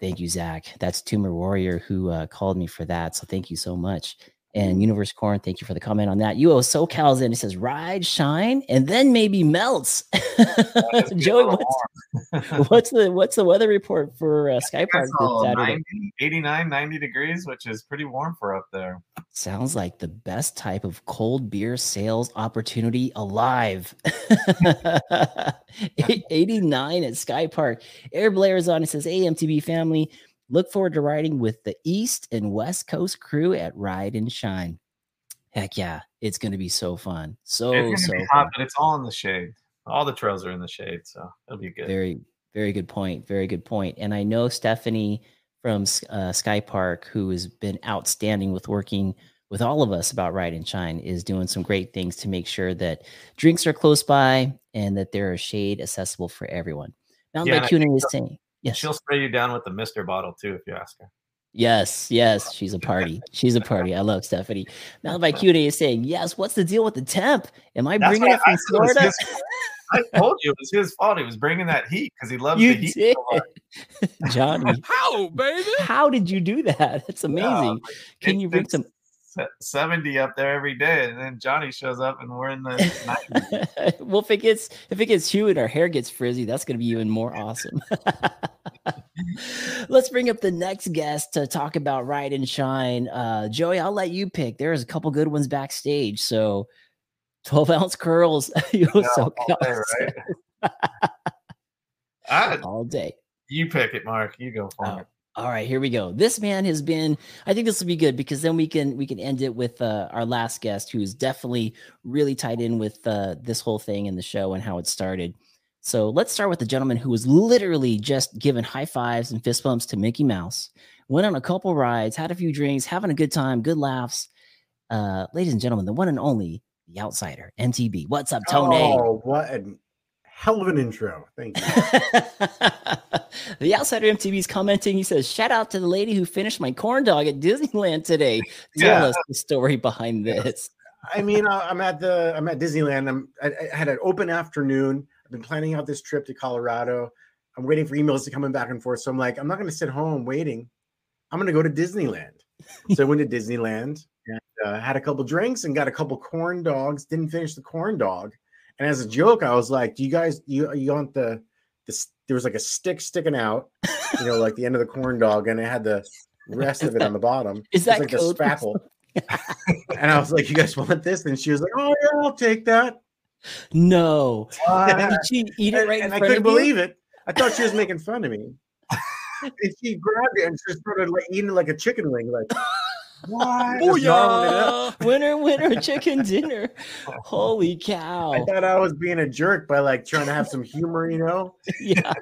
Speaker 1: Thank you, Zach. That's Tumor Warrior who uh, called me for that. So thank you so much. And Universe Corn, thank you for the comment on that. UO SoCal's in. It says ride, shine, and then maybe melts.
Speaker 2: Just be a
Speaker 1: Joey, what's, what's the what's the weather report for uh, Sky Park
Speaker 2: That's
Speaker 1: this
Speaker 2: all
Speaker 1: Saturday?
Speaker 2: 90, 89, 90 degrees, which is pretty warm for up there.
Speaker 1: Sounds like the best type of cold beer sales opportunity alive. 89 at Sky Park. Air Blair is on. It says, Hey, MTB family, look forward to riding with the East and West Coast crew at Ride and Shine. Heck yeah, it's going to be so fun. So,
Speaker 2: it's
Speaker 1: so
Speaker 2: gonna
Speaker 1: fun.
Speaker 2: but it's all in the shade. All the trails are in the shade, so it'll be good.
Speaker 1: Very, very good point. Very good point. And I know Stephanie from uh, Sky Park, who has been outstanding with working with all of us about Ride and Shine, is doing some great things to make sure that drinks are close by and that there is shade accessible for everyone. Mountain
Speaker 2: Yeah,
Speaker 1: Bike
Speaker 2: I
Speaker 1: is saying, yes,
Speaker 2: She'll spray you down with the Mister bottle too if you ask her.
Speaker 1: yes, yes, she's a party. She's a party. I love Stephanie. Mountain Bike Tuning is saying, yes, what's the deal with the temp? Am I
Speaker 2: That's
Speaker 1: bringing it from
Speaker 2: I said it
Speaker 1: Florida?
Speaker 2: his- I told you it was his fault. He was bringing that heat because he loves
Speaker 1: You
Speaker 2: the heat.
Speaker 1: did.
Speaker 2: so.
Speaker 1: Jonnie,
Speaker 6: How, baby?
Speaker 1: how did you do that? That's amazing. Can
Speaker 2: It-
Speaker 1: you bring some
Speaker 2: se- 70 up there every day, and then Jonnie shows up and we're in the 90s.
Speaker 1: well, if it gets if it gets humid, our hair gets frizzy. That's going to be even more awesome. Let's bring up the next guest to talk about Ride and Shine. Uh, Joey, I'll let you pick. There's a couple good ones backstage. So, twelve ounce curls, you
Speaker 2: Yeah,
Speaker 1: so
Speaker 2: all day, right? I,
Speaker 1: all day.
Speaker 2: you pick it, Mark. You go for
Speaker 1: Oh,
Speaker 2: it.
Speaker 1: All right, here we go. This man has been. I think this will be good because then we can we can end it with uh, our last guest, who's definitely really tied in with uh, this whole thing and the show and how it started. So let's start with the gentleman who was literally just giving high fives and fist bumps to Mickey Mouse. Went on a couple rides, had a few drinks, having a good time, good laughs. Uh, ladies and gentlemen, the one and only, the outsider, MTB. What's up, Tony?
Speaker 7: Oh, what a hell of an intro. Thank you.
Speaker 1: the outsider MTB is commenting. He says, "Shout out to the lady who finished my corn dog at Disneyland today. Tell
Speaker 2: Yeah.
Speaker 1: us the story behind this."
Speaker 7: I mean, uh, I'm at the I'm at Disneyland. I'm I, I had an open afternoon. I've been planning out this trip to Colorado. I'm waiting for emails to coming back and forth. So I'm like, I'm not going to sit home waiting. I'm going to go to Disneyland. so I went to Disneyland and uh, had a couple drinks and got a couple corn dogs. Didn't finish the corn dog. And as a joke, I was like, "Do you guys you you want the this?" There was like a stick sticking out, you know, like the end of the corn dog, and it had the rest of it on the bottom.
Speaker 1: Is that
Speaker 7: like
Speaker 1: code for
Speaker 7: spackle? and I was like, "You guys want this?" And she was like, "Oh yeah, I'll take that."
Speaker 1: No,
Speaker 7: and
Speaker 1: did she eat it right in
Speaker 7: and I couldn't
Speaker 1: you?
Speaker 7: believe it. I thought she was making fun of me. and she grabbed it and she started like eating it like a chicken wing, like what? Just gobbling it up.
Speaker 6: Booyah!
Speaker 1: Winner, winner, chicken dinner. Holy cow.
Speaker 7: I thought I was being a jerk by like trying to have some humor, you know.
Speaker 1: Yeah.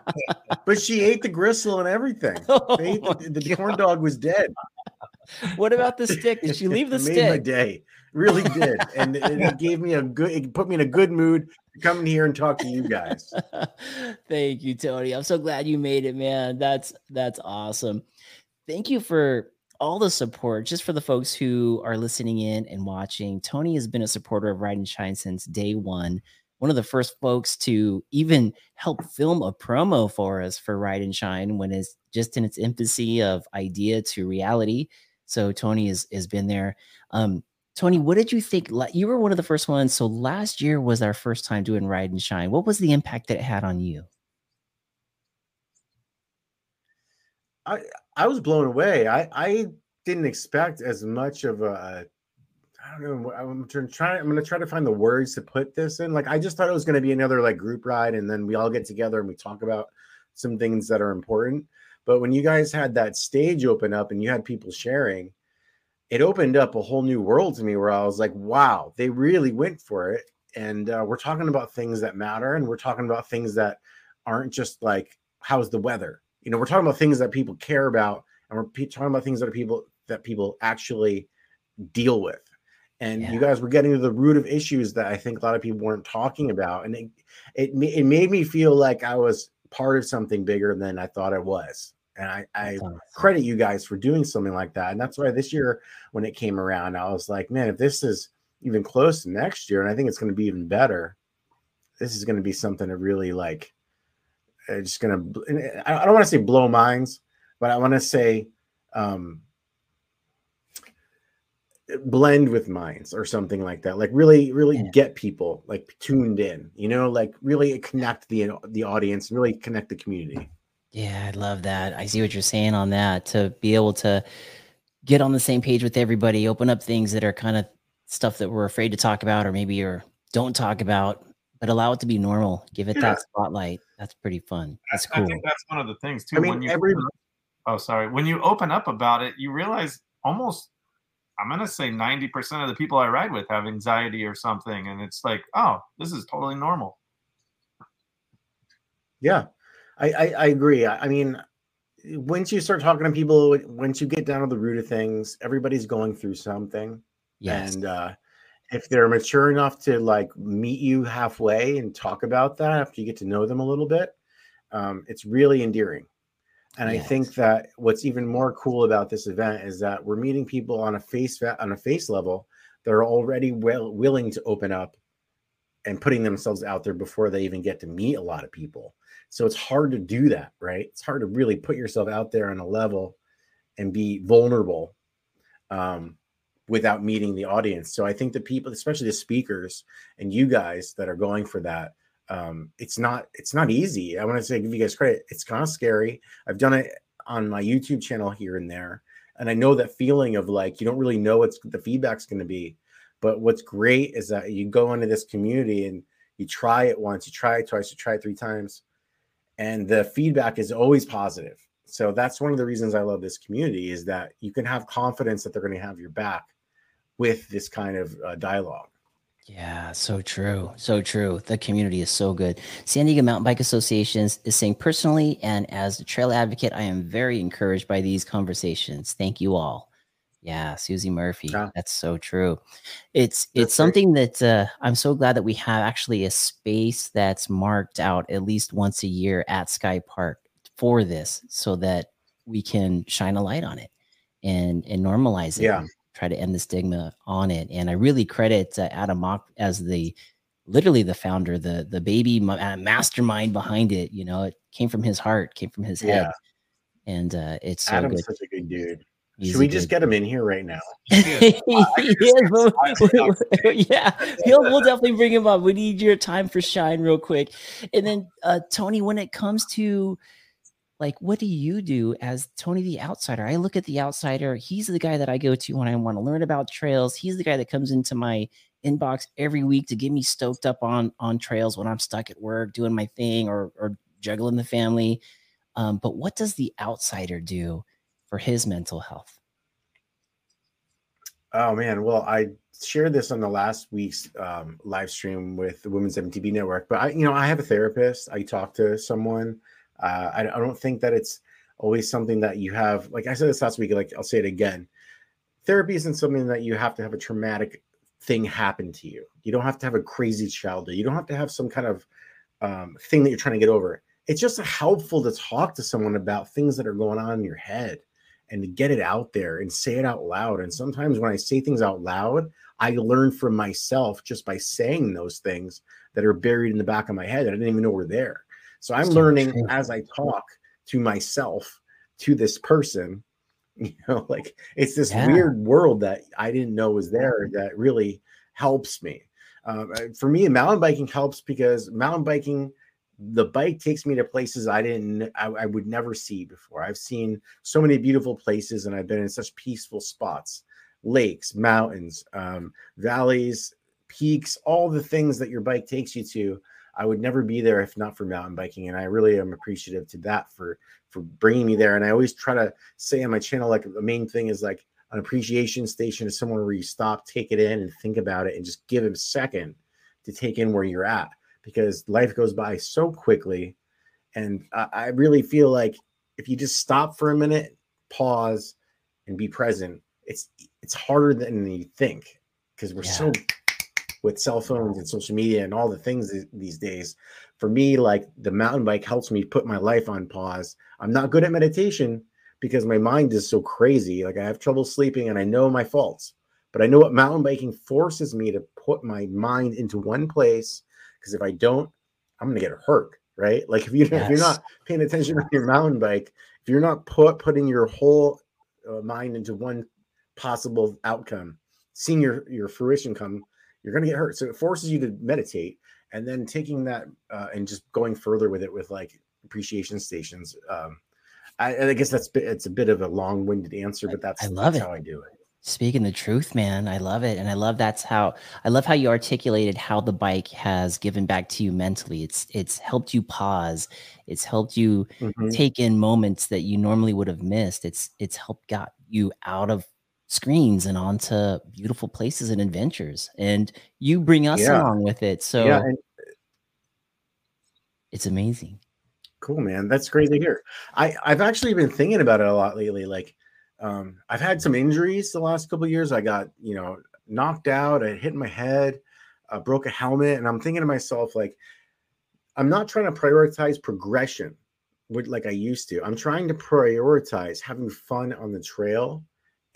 Speaker 7: But she ate the gristle and everything.
Speaker 1: Oh
Speaker 7: They ate
Speaker 1: my
Speaker 7: the, the corn dog was dead.
Speaker 1: what about the stick? Did she leave the
Speaker 7: it made my day. Really did, and it, it gave me a good. It put me in a good mood to come in here and talk to you guys.
Speaker 1: Thank you, Tony. I'm so glad you made it, man. That's that's awesome. Thank you for all the support. Just for the folks who are listening in and watching, Tony has been a supporter of Ride and Shine since day one. One of the first folks to even help film a promo for us for Ride and Shine when it's just in its infancy of idea to reality. So Tony has has been there. Um, Tony, what did you think? You were one of the first ones. So last year was our first time doing Ride and Shine. What was the impact that it had on you?
Speaker 7: I I was blown away. I I didn't expect as much of a. I don't know. I'm trying. I'm going to try to find the words to put this in. Like I just thought it was going to be another like group ride, and then we all get together and we talk about some things that are important. But when you guys had that stage open up and you had people sharing, it opened up a whole new world to me where I was like, wow, they really went for it. And uh, we're talking about things that matter, and we're talking about things that aren't just like how's the weather. You know, we're talking about things that people care about, and we're talking about things that are people that people actually deal with. And
Speaker 1: Yeah.
Speaker 7: you guys were getting to the root of issues that I think a lot of people weren't talking about, and it it, it made me feel like I was part of something bigger than I thought I was. And I, I credit you guys for doing something like that. And that's why this year, when it came around, I was like, man, if this is even close to next year, and I think it's going to be even better, this is going to be something to really like. Just to, I don't want to say blow minds, but I want to say um, blend with minds or something like that. Like really, really
Speaker 1: Yeah.
Speaker 7: get people like tuned in. You know, like really connect the the audience, and really connect the community.
Speaker 1: Yeah, I love that. I see what you're saying on that. To be able to get on the same page with everybody, open up things that are kind of stuff that we're afraid to talk about, or maybe or don't talk about, but allow it to be normal. Give it
Speaker 2: Yeah.
Speaker 1: that spotlight. That's pretty fun. That's
Speaker 2: I
Speaker 1: cool.
Speaker 2: think that's one of the things too.
Speaker 7: I mean,
Speaker 2: when you
Speaker 7: every
Speaker 2: oh sorry, when you open up about it, you realize almost I'm gonna say 90% of the people I ride with have anxiety or something, and it's like, oh, this is totally normal.
Speaker 7: Yeah, I, I, I agree. I, I mean, once you start talking to people, once you get down to the root of things, everybody's going through something.
Speaker 1: Yes.
Speaker 7: And uh, if they're mature enough to like meet you halfway and talk about that after you get to know them a little bit, um, it's really endearing. And I think that what's even more cool about this event is that we're meeting people on a face on a face level that are already well willing to open up and putting themselves out there before they even get to meet a lot of people. So it's hard to do that, right? It's hard to really put yourself out there on a level and be vulnerable um, without meeting the audience. So I think the people, especially the speakers and you guys that are going for that, um, it's not it's not easy. I want to say give you guys credit. It's kind of scary. I've done it on my YouTube channel here and there, and I know that feeling of like you don't really know what the feedback's going to be. But what's great is that you go into this community and you try it once, you try it twice, you try it three times, and the feedback is always positive. So that's one of the reasons I love this community is that you can have confidence that they're going to have your back with this kind of uh, dialogue.
Speaker 1: Yeah, so true. So true. The community is so good. San Diego Mountain Bike Association is saying personally and as a trail advocate, I am very encouraged by these conversations. Thank you all. Yeah, Susie Murphy.
Speaker 7: Yeah.
Speaker 1: That's so true. It's
Speaker 7: That's
Speaker 1: it's
Speaker 7: great.
Speaker 1: something that uh, I'm so glad that we have actually a space that's marked out at least once a year at Sky Park for this so that we can shine a light on it and and normalize it
Speaker 7: Yeah.
Speaker 1: And try to end the stigma on it and i really credit uh, adam mock as the literally the founder the the baby uh, mastermind behind it you know it came from his heart came from his head
Speaker 7: Yeah.
Speaker 1: and uh it's so
Speaker 7: Adam's
Speaker 1: good
Speaker 7: such a good dude.
Speaker 1: He's
Speaker 7: Should we just
Speaker 1: good-
Speaker 7: get him in here right now?
Speaker 1: He is, but-
Speaker 2: I could
Speaker 1: yeah, he'll, we'll definitely bring him up. We need your time for shine real quick. And then, uh, Tony, when it comes to like, what do you do as Tony the outsider? I look at the outsider. He's the guy that I go to when I want to learn about trails. He's the guy that comes into my inbox every week to get me stoked up on on trails when I'm stuck at work doing my thing or or juggling the family. Um, but what does the outsider do for his mental health?
Speaker 7: Oh man, well I shared this on the last week's um, live stream with the Women's MTB Network, but I, you know, I have a therapist. I talk to someone. Uh, I, I don't think that it's always something that you have. Like I said this last week, like I'll say it again. therapy isn't something that you have to have a traumatic thing happen to you. You don't have to have a crazy childhood. You don't have to have some kind of um, thing that you're trying to get over. It's just helpful to talk to someone about things that are going on in your head and to get it out there and say it out loud. And sometimes when I say things out loud, I learn from myself just by saying those things that are buried in the back of my head that I didn't even know were there. So I'm learning as I talk to myself, to this person. You know, like it's this yeah. weird world that I didn't know was there that really helps me. Um, for me, mountain biking helps because mountain biking, the bike takes me to places I didn't, I, I would never see before. I've seen so many beautiful places and I've been in such peaceful spots lakes, mountains, um, valleys, peaks, all the things that your bike takes you to. I would never be there if not for mountain biking, and I really am appreciative to that for for bringing me there. And I always try to say on my channel, like the main thing is like an appreciation station is somewhere where you stop, take it in, and think about it, and just give him a second to take in where you're at because life goes by so quickly. And I, I really feel like if you just stop for a minute, pause, and be present, it's it's harder than you think because we're yeah. so with cell phones and social media and all the things these days. For me, like the mountain bike helps me put my life on pause. I'm not good at meditation because my mind is so crazy. Like I have trouble sleeping and I know my faults, but I know what mountain biking forces me to put my mind into one place. Because if I don't, I'm gonna get hurt. Right? Like if you yes. if you're not paying attention on your mountain bike, if you're not put putting your whole uh, mind into one possible outcome, seeing your your fruition come, you're going to get hurt. So it forces you to meditate, and then taking that uh, and just going further with it with like appreciation stations. Um, I, I guess that's it's a bit of a long-winded answer, but that's
Speaker 1: I love
Speaker 7: that's
Speaker 1: it.
Speaker 7: how I do it.
Speaker 1: Speaking the truth, man, I love it, and I love that's how I love how you articulated how the bike has given back to you mentally. It's it's helped you pause. It's helped you mm-hmm. take in moments that you normally would have missed. It's it's helped got you out of screens and onto beautiful places and adventures. And you bring us yeah. along with it. So yeah, and- it's amazing.
Speaker 7: Cool, man. That's great to hear. I, I've actually been thinking about it a lot lately. Like, um, I've had some injuries the last couple years. I got, you know, knocked out. I hit my head, uh, broke a helmet, and I'm thinking to myself, like, I'm not trying to prioritize progression, like I used to. I'm trying to prioritize having fun on the trail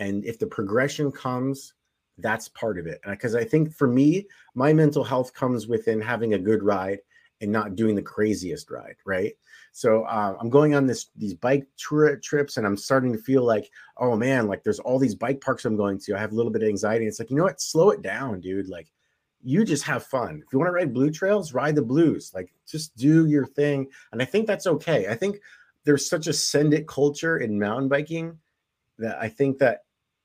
Speaker 7: and if the progression comes that's part of it. Because i think for me my mental health comes within having a good ride and not doing the craziest ride right? So uh, i'm going on this these bike tri- trips and i'm starting to feel like oh man like there's all these bike parks i'm going to. I have a little bit of anxiety. It's like you know what? Slow it down dude. Like you just have fun. If you want to ride blue trails ride the blues. Like just do your thing. And i think that's okay. I think there's such a send it culture in mountain biking that i think that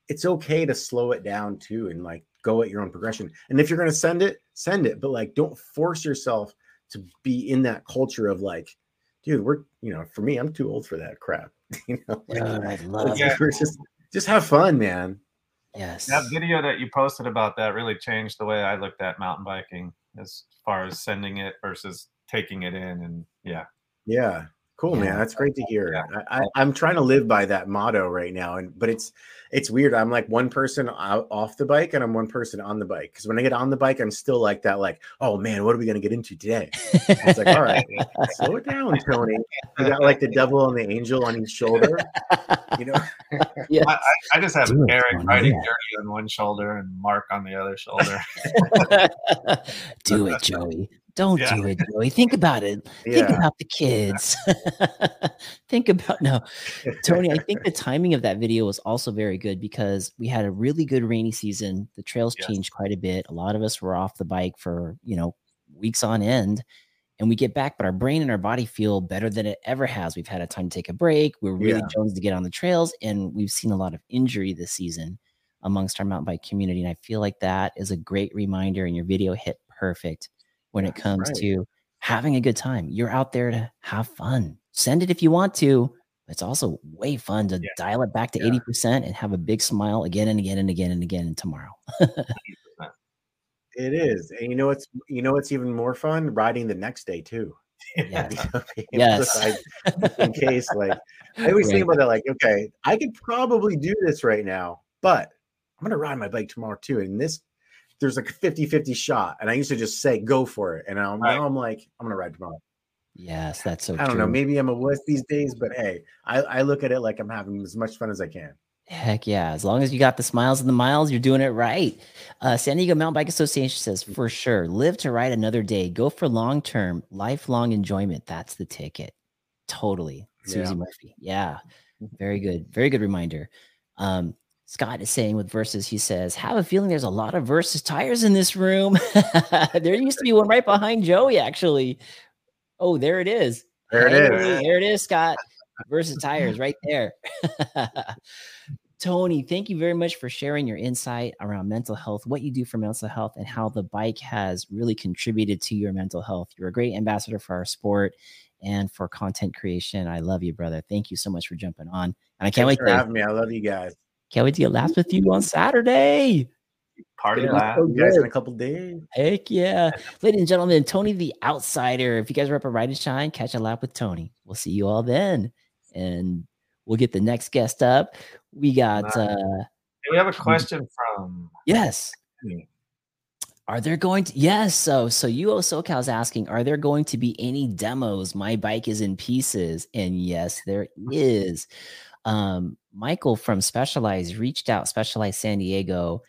Speaker 7: it's okay to slow it down too and like go at your own progression. And if you're going to send it, send it, but like don't force yourself to be in that culture of like, dude, we're, you know, for me, I'm too old for that crap. you know, like,
Speaker 1: I love
Speaker 7: yeah. just just have fun, man.
Speaker 1: Yes.
Speaker 2: That video that you posted about that really changed the way I looked at mountain biking as far as sending it versus taking it in and yeah.
Speaker 7: Yeah. Cool, yeah. man. That's great to hear. Yeah. I, am trying to live by that motto right now, and but it's it's weird. I'm like one person out, off the bike, and I'm one person on the bike. Because when I get on the bike, I'm still like that. Like, oh man, what are we gonna get into today? it's like, all right, slow it down, Tony. You got like the devil and the angel on each shoulder. You know.
Speaker 2: yeah. I, I, just have Do Eric riding yeah. dirty on one shoulder and Mark on the other shoulder.
Speaker 1: Do it, Joey. Don't yeah. do it, Joey. Think about it. Yeah. Think about the kids. think about no, Tony. I think the timing of that video was also very good because we had a really good rainy season. The trails yes. changed quite a bit. A lot of us were off the bike for you know weeks on end, and we get back, but our brain and our body feel better than it ever has. We've had a time to take a break. We're really yeah. jones to get on the trails, and we've seen a lot of injury this season amongst our mountain bike community. And I feel like that is a great reminder, and your video hit perfect when it comes right. to having a good time. You're out there to have fun. Send it if you want to. It's also way fun to yeah. dial it back to yeah. 80% and have a big smile again and again and again and again tomorrow.
Speaker 7: it is. And you know what's you know what's even more fun? Riding the next day too.
Speaker 1: Yeah. yes.
Speaker 7: in case like I always right. think about that like, okay, I could probably do this right now, but I'm gonna ride my bike tomorrow too. And this there's like a 50-50 shot. And I used to just say go for it. And now,
Speaker 2: Right.
Speaker 7: now I'm like, I'm gonna ride tomorrow.
Speaker 1: Yes, that's so
Speaker 7: I don't
Speaker 1: true.
Speaker 7: know. Maybe I'm a wuss these days, but hey, I, I look at it like I'm having as much fun as I can.
Speaker 1: Heck yeah. As long as you got the smiles and the miles, you're doing it right. Uh, San Diego Mountain Bike Association says, for sure, live to ride another day. Go for long term, lifelong enjoyment. That's the ticket. Totally. Susie
Speaker 7: Yeah.
Speaker 1: Murphy. Yeah. Very good. Very good reminder. Um, Scott is saying with verses, he says, have a feeling there's a lot of versus tires in this room. there used to be one right behind Joey, actually. Oh, there it is.
Speaker 7: There it
Speaker 1: Hey,
Speaker 7: is.
Speaker 1: There it is, Scott. Versus tires right there. Tony, thank you very much for sharing your insight around mental health, what you do for mental health, and how the bike has really contributed to your mental health. You're a great ambassador for our sport and for content creation. I love you, brother. Thank you so much for jumping on. And I can't
Speaker 7: Thanks
Speaker 1: wait
Speaker 7: for
Speaker 1: to
Speaker 7: having me. I love you guys.
Speaker 1: Can't wait to get laughs with you on Saturday.
Speaker 2: Party
Speaker 7: Yeah,
Speaker 2: laugh.
Speaker 7: you guys in a couple days.
Speaker 1: Heck yeah. Ladies and gentlemen, Tony the Outsider. If you guys are up at Ride and Shine, catch a lap with Tony. We'll see you all then. And we'll get the next guest up. We got
Speaker 2: Nice.
Speaker 1: uh
Speaker 2: We have a question from
Speaker 1: yes. Are there going to yes? So so UO SoCal is asking, are there going to be any demos? My bike is in pieces, and yes, there is. Um, Michael from Specialized reached out, Specialized San Diego,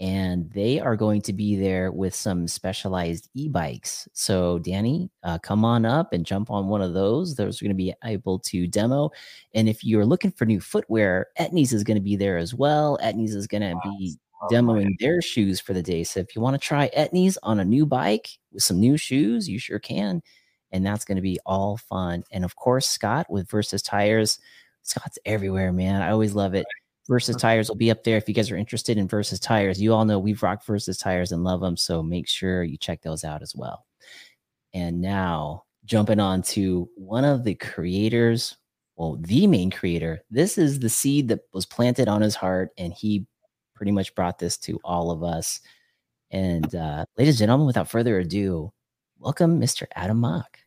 Speaker 1: and they are going to be there with some specialized e-bikes. So Danny, uh, come on up and jump on one of those. Those are going to be able to demo. And if you're looking for new footwear, Etnies is going to be there as well. Etnies is going to be
Speaker 2: Oh my Oh
Speaker 1: demoing their shoes for the day. So if you want to try Etnies on a new bike with some new shoes, you sure can. And that's going to be all fun. And of course, Scott with Versus Tires. Scott's everywhere, man. I always love it. Versus Tires will be up there if you guys are interested in Versus Tires. You all know we've rocked Versus Tires and love them. So make sure you check those out as well. And now jumping on to one of the creators, well, the main creator. This is the seed that was planted on his heart, and he pretty much brought this to all of us. And uh, ladies and gentlemen, without further ado, welcome Mr. Adam Mock.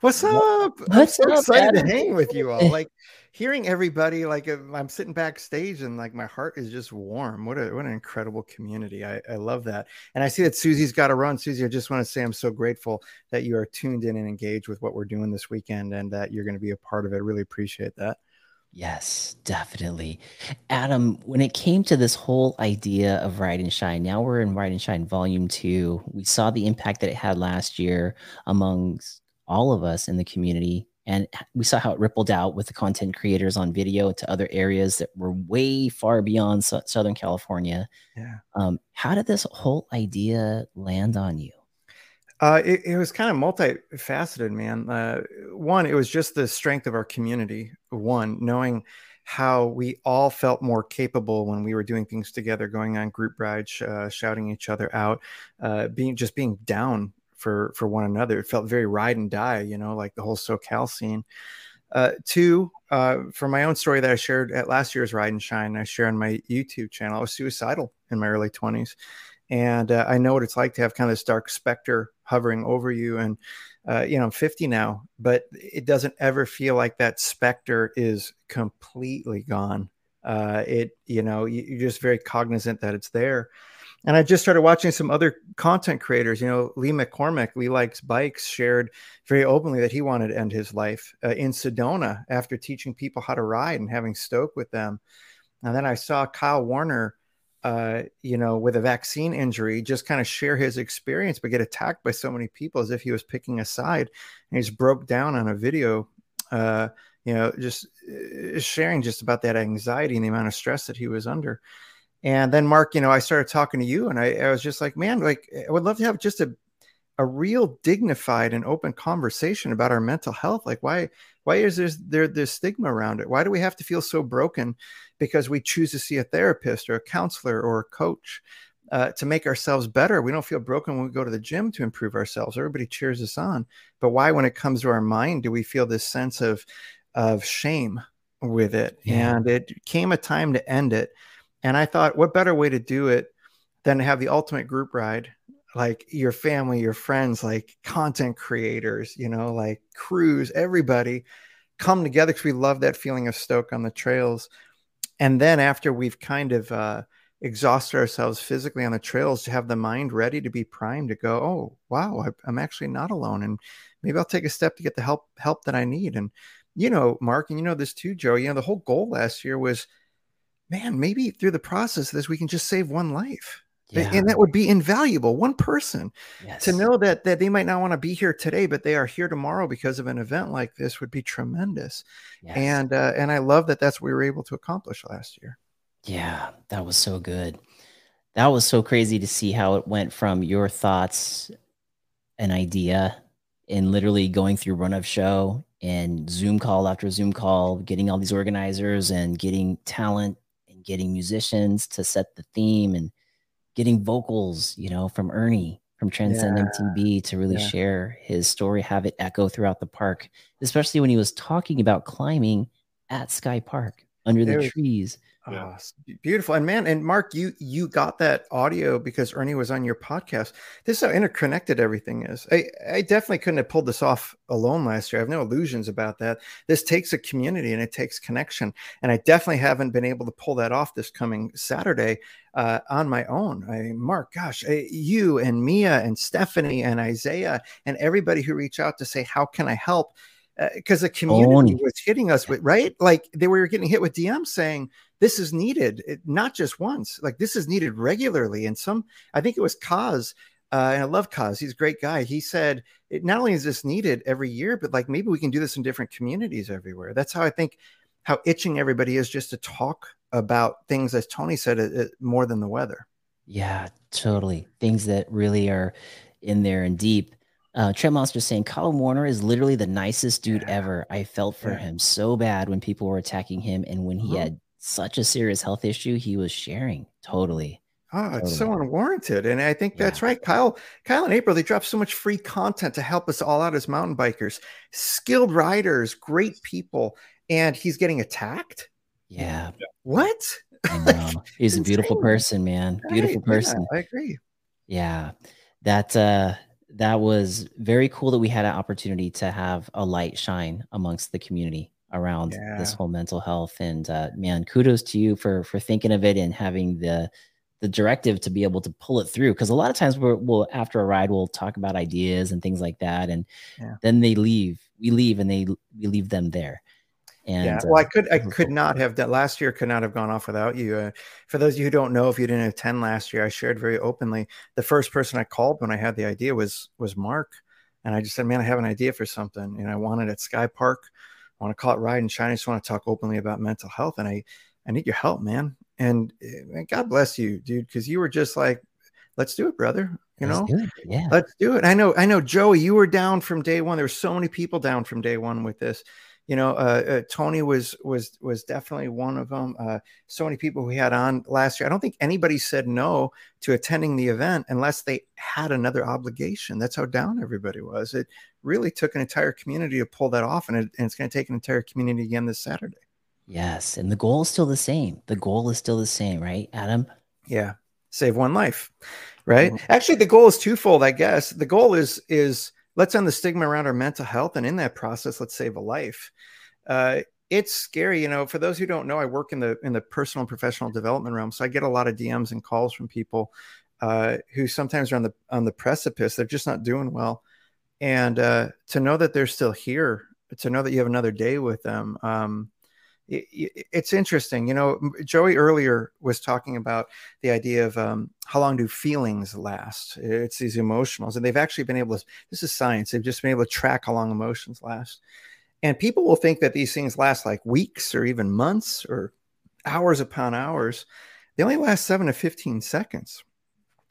Speaker 6: What's up?
Speaker 1: What's
Speaker 6: I'm so
Speaker 1: up,
Speaker 6: excited
Speaker 1: Adam?
Speaker 6: to hang with you all. Like hearing everybody, like I'm sitting backstage and like my heart is just warm. What a what an incredible community. I, I love that. And I see that Susie's got to run. Susie, I just want to say I'm so grateful that you are tuned in and engaged with what we're doing this weekend and that you're going to be a part of it. Really appreciate that.
Speaker 1: Yes, definitely. Adam, when it came to this whole idea of Ride and Shine, now we're in Ride and Shine Volume 2. We saw the impact that it had last year amongst all of us in the community. And we saw how it rippled out with the content creators on video to other areas that were way far beyond Southern California.
Speaker 6: Yeah.
Speaker 1: Um, how did this whole idea land on you?
Speaker 6: Uh, it, it was kind of multifaceted, man. Uh, one, it was just the strength of our community. One, knowing how we all felt more capable when we were doing things together, going on group rides, uh, shouting each other out, uh, being just being down for for one another. It felt very ride and die, you know, like the whole SoCal scene. Uh, two, for my own story that I shared at last year's Ride and Shine, I share on my YouTube channel. I was suicidal in my early twenties, and I know what it's like to have kind of this dark specter hovering over you. And uh, you know, I'm 50 now, but it doesn't ever feel like that specter is completely gone. Uh, it, you know, you, you're just very cognizant that it's there. And I just started watching some other content creators. You know, Lee McCormack, Lee Likes Bikes, shared very openly that he wanted to end his life uh, in Sedona after teaching people how to ride and having Stoke with them. And then I saw Kyle Warner, uh, you know, with a vaccine injury, just kind of share his experience, but get attacked by so many people as if he was picking a side. And he's broke down on a video, uh, you know, just uh, sharing just about that anxiety and the amount of stress that he was under. And then Mark, you know, I started talking to you, and I, I was just like, man, like I would love to have just a a real dignified and open conversation about our mental health. Like, why why is there there this stigma around it? Why do we have to feel so broken because we choose to see a therapist or a counselor or a coach uh, to make ourselves better? We don't feel broken when we go to the gym to improve ourselves. Everybody cheers us on, but why, when it comes to our mind, do we feel this sense of of shame with it?
Speaker 1: Yeah.
Speaker 6: And it came a time to end it. And I thought, what better way to do it than to have the ultimate group ride? Like your family, your friends, like content creators, you know, like crews, everybody come together because we love that feeling of Stoke on the trails and then after we've kind of uh, exhausted ourselves physically on the trails, to have the mind ready to be primed to go, oh wow, I, I'm actually not alone, and maybe I'll take a step to get the help help that I need. And you know, Mark, and you know this too, Joe. You know, the whole goal last year was, man, maybe through the process of this, we can just save one life.
Speaker 1: Yeah.
Speaker 6: And that would be invaluable. One person
Speaker 1: Yes.
Speaker 6: to know that that they might not want to be here today, but they are here tomorrow because of an event like this would be tremendous.
Speaker 1: Yes.
Speaker 6: And uh, and I love that that's what we were able to accomplish last year.
Speaker 1: Yeah, that was so good. That was so crazy to see how it went from your thoughts, an idea, and literally going through run of show and Zoom call after Zoom call, getting all these organizers and getting talent and getting musicians to set the theme and getting vocals, you know, from Ernie from Transcend
Speaker 6: Yeah.
Speaker 1: MTB to really
Speaker 6: Yeah.
Speaker 1: share his story, have it echo throughout the park, especially when he was talking about climbing at Sky Park under
Speaker 6: It
Speaker 1: the trees.
Speaker 2: Yeah.
Speaker 6: Oh, beautiful. And man, and Mark, you you got that audio because Ernie was on your podcast. This is how interconnected everything is. I, I definitely couldn't have pulled this off alone last year. I have no illusions about that. This takes a community and it takes connection. And I definitely haven't been able to pull that off this coming Saturday uh, on my own. I Mark, gosh, I, you and Mia and Stephanie and Isaiah and everybody who reached out to say, how can I help? Because the community
Speaker 1: Tony.
Speaker 6: was hitting us with right, like they were getting hit with DMs saying this is needed it, not just once like this is needed regularly and some i think it was kaz uh, and i love kaz he's a great guy he said it not only is this needed every year but like maybe we can do this in different communities everywhere that's how i think how itching everybody is just to talk about things as tony said it, it, more than the weather
Speaker 1: Yeah, totally. Things that really are in there and deep. Uh, Trent Monster saying Colin Warner is literally the nicest dude
Speaker 6: Yeah.
Speaker 1: ever. I felt for
Speaker 6: Yeah.
Speaker 1: him so bad when people were attacking him, and when he
Speaker 6: Mhm.
Speaker 1: had such a serious health issue, he was sharing. Totally.
Speaker 6: Oh, it's so unwarranted. And I think that's right. Kyle, Kyle and April, they drop so much free content to help us all out as mountain bikers, skilled riders, great people. And he's getting attacked.
Speaker 1: Yeah,
Speaker 6: What?
Speaker 1: He's a beautiful person, man. Beautiful
Speaker 6: Right, yeah,
Speaker 1: person.
Speaker 6: I agree.
Speaker 1: Yeah. That uh that was very cool that we had an opportunity to have a light shine amongst the community around this whole mental health and uh man kudos to you for for thinking of it and having the the directive to be able to pull it through because a lot of times we're, we'll after a ride we'll talk about ideas and things like that and
Speaker 6: Yeah.
Speaker 1: then they leave we leave and they we leave them there and
Speaker 6: yeah. Well, I
Speaker 1: uh,
Speaker 6: could I could not have done last year could not have gone off without you. Uh, for those of you who don't know, if you didn't attend last year, I shared very openly. The first person I called when I had the idea was was Mark. And I just said, Man, I have an idea for something. And I want it at Sky Park. I want to call it Ride and Shine. I just want to talk openly about mental health. And I I need your help, man. And uh, God bless you, dude, because you were just like, let's do it, brother. You
Speaker 1: Let's
Speaker 6: know,
Speaker 1: yeah
Speaker 6: let's do it. I know, I know, Joey, you were down from day one. There were so many people down from day one with this. You know, uh, uh, Tony was was was definitely one of them. Uh, so many people we had on last year. I don't think anybody said no to attending the event unless they had another obligation. That's how down everybody was. It really took an entire community to pull that off, and, it, and it's going to take an entire community again this Saturday.
Speaker 1: yes and the goal is still the same the goal is still the same right adam
Speaker 6: Yeah, save one life, right?
Speaker 1: Mhm.
Speaker 6: Actually, the goal is twofold, I guess. The goal is is let's end the stigma around our mental health, and in that process, let's save a life. Uh, it's scary, you know. For those who don't know, I work in the in the personal and professional development realm, so I get a lot of DMs and calls from people uh, who sometimes are on the on the precipice. They're just not doing well, and uh, to know that they're still here, to know that you have another day with them. Um, it's interesting, you know. Joey earlier was talking about the idea of um, how long do feelings last? It's these emotionals, and they've actually been able to. This is science. They've just been able to track how long emotions last, and people will think that these things last like weeks or even months or hours upon hours. They only last seven to fifteen seconds.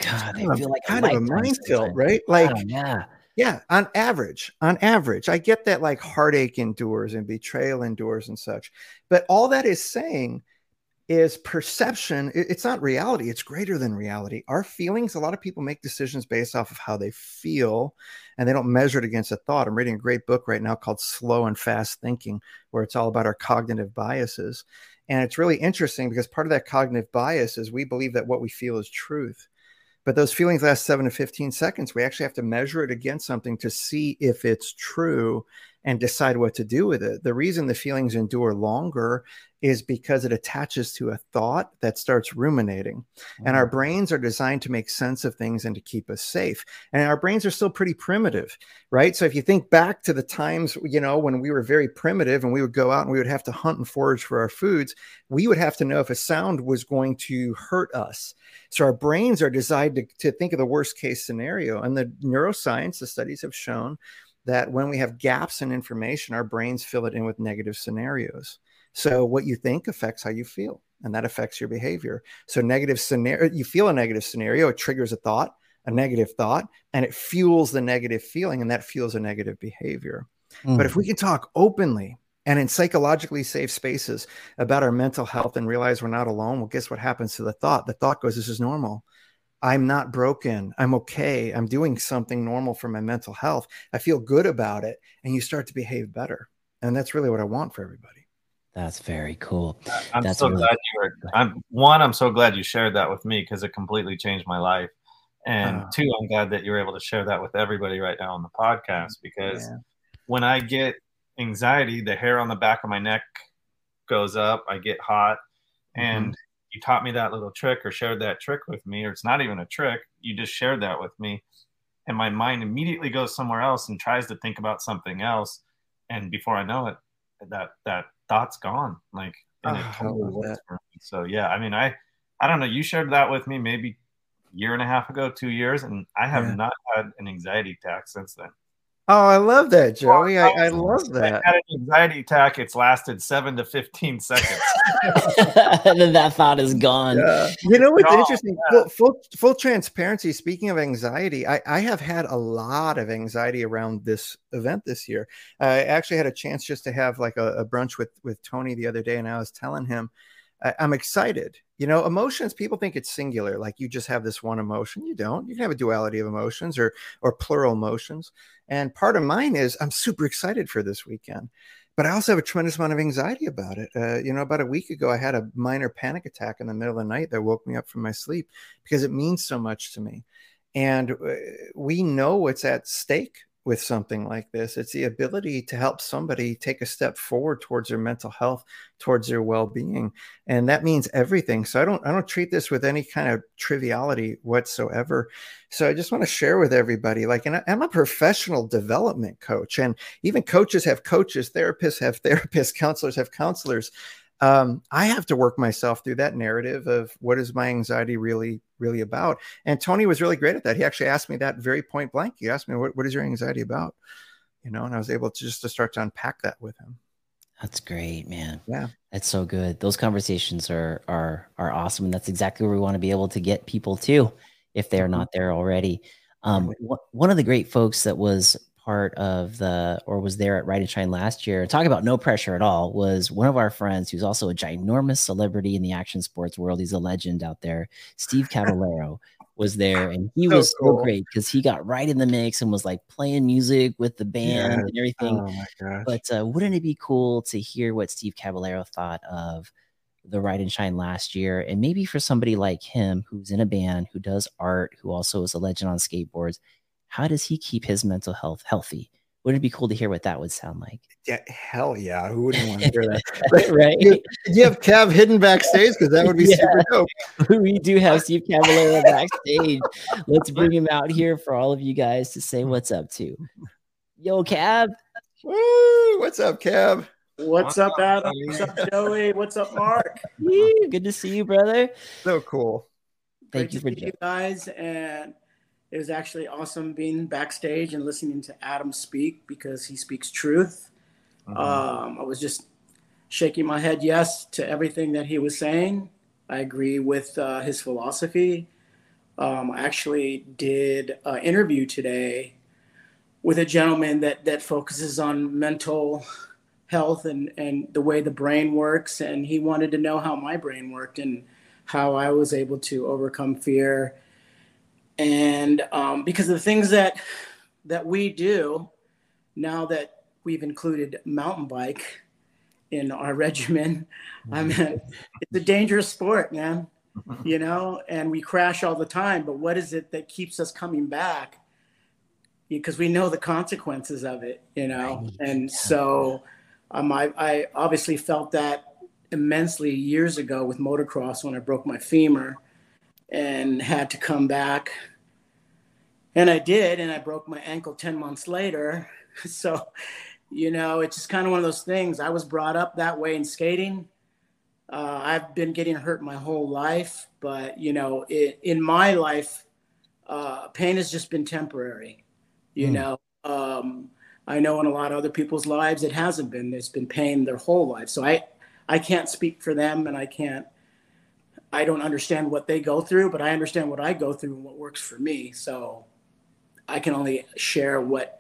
Speaker 1: god they feel like
Speaker 6: kind of a minefield, right? Like
Speaker 1: Wow, yeah
Speaker 6: yeah, on average, on average, I get that like heartache endures and betrayal endures and such. But all that is saying is perception. It's not reality, it's greater than reality. Our feelings, a lot of people make decisions based off of how they feel and they don't measure it against a thought. I'm reading a great book right now called Slow and Fast Thinking, where it's all about our cognitive biases. And it's really interesting because part of that cognitive bias is we believe that what we feel is truth but those feelings last seven to 15 seconds. We actually have to measure it against something to see if it's true. And decide what to do with it. The reason the feelings endure longer is because it attaches to a thought that starts ruminating. Mm-hmm. And our mm. brains are designed to make sense of things and to keep us safe. And our brains are still pretty primitive, right? So if you think back to the times, you know, when we were very primitive and we would go out and we would have to hunt and forage for our foods, we would have to know if a sound was going to hurt us. So our brains are designed to, to think of the worst case scenario. And the neuroscience, the studies have shown that when we have gaps in information, our brains fill it in with negative scenarios. So what you think affects how you feel, and that affects your behavior. So negative scenario, you feel a negative scenario, it triggers a thought, a negative thought, and it fuels the negative feeling, and that fuels a negative behavior. Mm. But if we mm. can talk openly and in psychologically safe spaces about our mental health and realize we're not alone, well, guess what happens to the thought? The thought goes, This is normal. I'm not broken. I'm okay. I'm doing something normal for my mental health. I feel good about it. And you start to behave better. And that's really what I want for everybody.
Speaker 1: That's very cool.
Speaker 2: I'm
Speaker 1: That's
Speaker 2: so really glad you were. I'm one. I'm so glad you shared that with me because it completely changed my life. And oh. two, I'm glad that you're able to share that with everybody right now on the podcast because yeah. when I get anxiety, the hair on the back of my neck goes up. I get hot, mm-hmm. and you taught me that little trick or shared that trick with me, or it's not even a trick. You just shared that with me, and my mind immediately goes somewhere else and tries to think about something else. And before I know it, that that thought's gone. Like, and it totally works for me. So yeah, I mean, I, I don't know. You shared that with me maybe year and a half ago, two years, and I have yeah. not had an anxiety attack since then.
Speaker 6: Oh, I love that, Joey. I, I love that.
Speaker 2: I had an anxiety attack. It's lasted seven to 15 seconds.
Speaker 1: and then that thought is gone.
Speaker 6: Yeah. You know what's oh, interesting? Yeah. Full, full, full, transparency. Speaking of anxiety, I, I have had a lot of anxiety around this event this year. I actually had a chance just to have like a, a brunch with, with Tony the other day, and I was telling him, I, I'm excited. You know, emotions, people think it's singular, like you just have this one emotion. You don't. You can have a duality of emotions or or plural emotions. And part of mine is I'm super excited for this weekend, but I also have a tremendous amount of anxiety about it. Uh, you know, about a week ago, I had a minor panic attack in the middle of the night that woke me up from my sleep because it means so much to me. And uh, we know what's at stake with something like this. It's the ability to help somebody take a step forward towards their mental health, towards their well-being, and that means everything. So I don't I don't treat this with any kind of triviality whatsoever. So I just want to share with everybody like and I'm a professional development coach and even coaches have coaches, therapists have therapists, counselors have counselors um, I have to work myself through that narrative of what is my anxiety really, really about. And Tony was really great at that. He actually asked me that very point blank. He asked me, what, what is your anxiety about? You know, and I was able to just to start to unpack that with him.
Speaker 1: That's great, man.
Speaker 6: Yeah.
Speaker 1: That's so good. Those conversations are are are awesome. And that's exactly where we want to be able to get people to if they're mm-hmm. not there already. Um, one of the great folks that was part of the or was there at Ride and Shine last year, talk about no pressure at all, was one of our friends who's also a ginormous celebrity in the action sports world. He's a legend out there. Steve Caballero was there and he so was cool. so great because he got right in the mix and was like playing music with the band yeah. and everything. Oh but uh, wouldn't it be cool to hear what Steve Caballero thought of the Ride and Shine last year? And maybe for somebody like him who's in a band, who does art, who also is a legend on skateboards, how does he keep his mental health healthy? Wouldn't it be cool to hear what that would sound like?
Speaker 6: Yeah, hell yeah. Who wouldn't want to hear that? right. You, you, have Kev hidden backstage because that would be yeah. super dope.
Speaker 1: we do have Steve Caballero backstage. Let's bring him out here for all of you guys to say what's up to. Yo, Cab.
Speaker 6: Woo, what's up, Cab?
Speaker 8: What's up, Adam? What's up, Joey? What's up, Mark?
Speaker 1: good to see you, brother.
Speaker 6: So cool.
Speaker 1: Thank Great you for
Speaker 8: you guys and it was actually awesome being backstage and listening to Adam speak because he speaks truth. Mm-hmm. Um, I was just shaking my head yes to everything that he was saying. I agree with uh, his philosophy. Um, I actually did an interview today with a gentleman that that focuses on mental health and and the way the brain works, and he wanted to know how my brain worked and how I was able to overcome fear and um, because of the things that that we do now that we've included mountain bike in our regimen i mm-hmm. mean it's a dangerous sport man you know? And we crash all the time but what is it that keeps us coming back? Because we know the consequences of it, you know. And so um, I, I obviously felt that immensely years ago with motocross when I broke my femur and had to come back. And I did, and I broke my ankle 10 months later. So, you know, it's just kind of one of those things. I was brought up that way in skating. Uh, I've been getting hurt my whole life, but, you know, it, in my life, uh, pain has just been temporary. You
Speaker 1: Hmm.
Speaker 8: know, um, I know in a lot of other people's lives it hasn't been. It's been pain their whole life. So I, I can't speak for them, and I can't. I don't understand what they go through, but I understand what I go through and what works for me. So I can only share what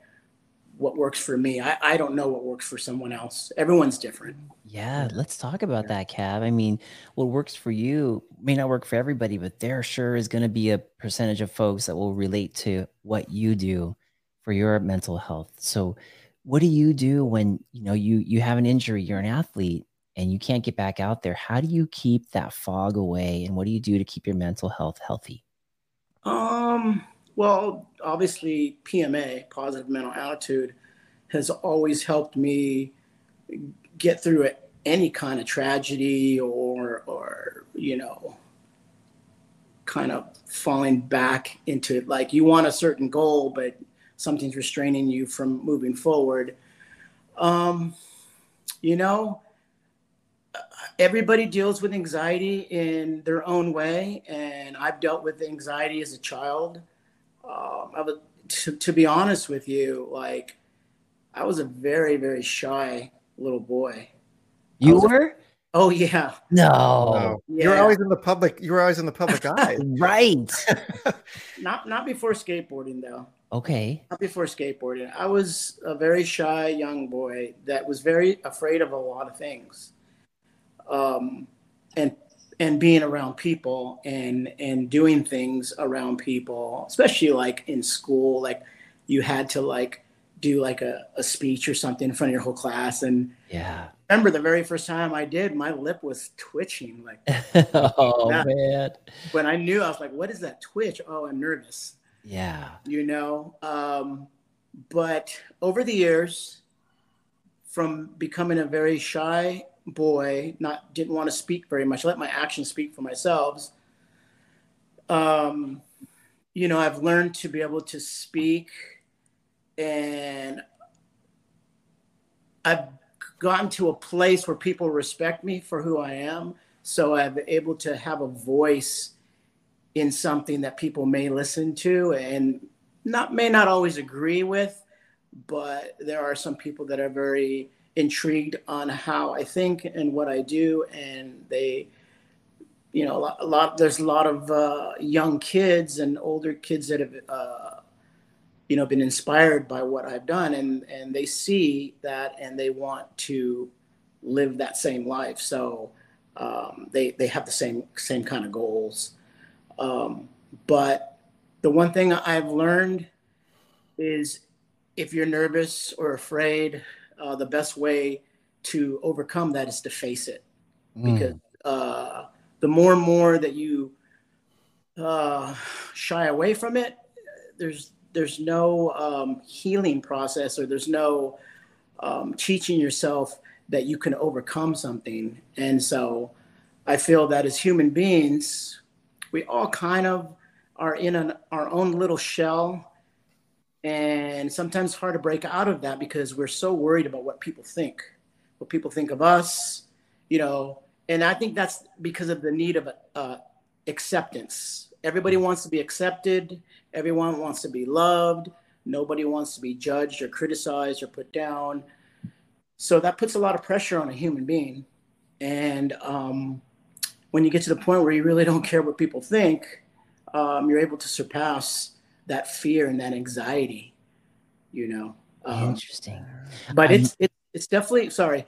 Speaker 8: what works for me. I, I don't know what works for someone else. Everyone's different.
Speaker 1: Yeah, let's talk about that, Cab. I mean, what works for you may not work for everybody, but there sure is going to be a percentage of folks that will relate to what you do for your mental health. So, what do you do when you know you you have an injury, you're an athlete, and you can't get back out there? How do you keep that fog away, and what do you do to keep your mental health healthy?
Speaker 8: Um, well, obviously, PMA, positive mental attitude, has always helped me get through any kind of tragedy or, or you know, kind of falling back into it. Like you want a certain goal, but something's restraining you from moving forward. Um, you know, everybody deals with anxiety in their own way, and I've dealt with anxiety as a child. Um, I was, to, to be honest with you, like I was a very, very shy little boy.
Speaker 1: You
Speaker 8: was a-
Speaker 1: were
Speaker 8: Oh yeah,
Speaker 1: no,
Speaker 6: Oh, You're always in the public. You're always in the public eye.
Speaker 1: right?
Speaker 8: not not before skateboarding though.
Speaker 1: Okay,
Speaker 8: Not before skateboarding. I was a very shy young boy that was very afraid of a lot of things, um, and and being around people and and doing things around people, especially like in school. Like you had to like do like a, a speech or something in front of your whole class. And
Speaker 1: yeah.
Speaker 8: remember the very first time I did, my lip was twitching. Like
Speaker 1: oh
Speaker 8: Yeah.
Speaker 1: man,
Speaker 8: when I knew, I was like, "What is that twitch?" Oh, I'm nervous.
Speaker 1: yeah.
Speaker 8: you know um, but over the years from becoming a very shy boy not didn't want to speak very much let my actions speak for myself. Um, you know i've learned to be able to speak and i've gotten to a place where people respect me for who i am. So i'm able to have a voice in something that people may listen to and not may not always agree with but there are some people that are very intrigued on how i think and what i do and they you know a lot, a lot there's a lot of uh, young kids and older kids that have uh, you know been inspired by what i've done and and they see that and they want to live that same life. So um, they they have the same same kind of goals. Um, but the one thing I've learned is if you're nervous or afraid, uh, the best way to overcome that is to face it. Because uh, the more and more that you uh, shy away from it, there's there's no um, healing process or there's no um, teaching yourself that you can overcome something. And so I feel that as human beings, we all kind of are in an, our own little shell and sometimes hard to break out of that because we're so worried about what people think what people think of us you know? And i think that's because of the need of uh, acceptance. Everybody wants to be accepted. Everyone wants to be loved. Nobody wants to be judged or criticized or put down. So that puts a lot of pressure on a human being. And um, when you get to the point where you really don't care what people think, um, you're able to surpass that fear and that anxiety, you know. Um,
Speaker 1: Interesting.
Speaker 8: but
Speaker 1: Um,
Speaker 8: it's it, it's definitely sorry,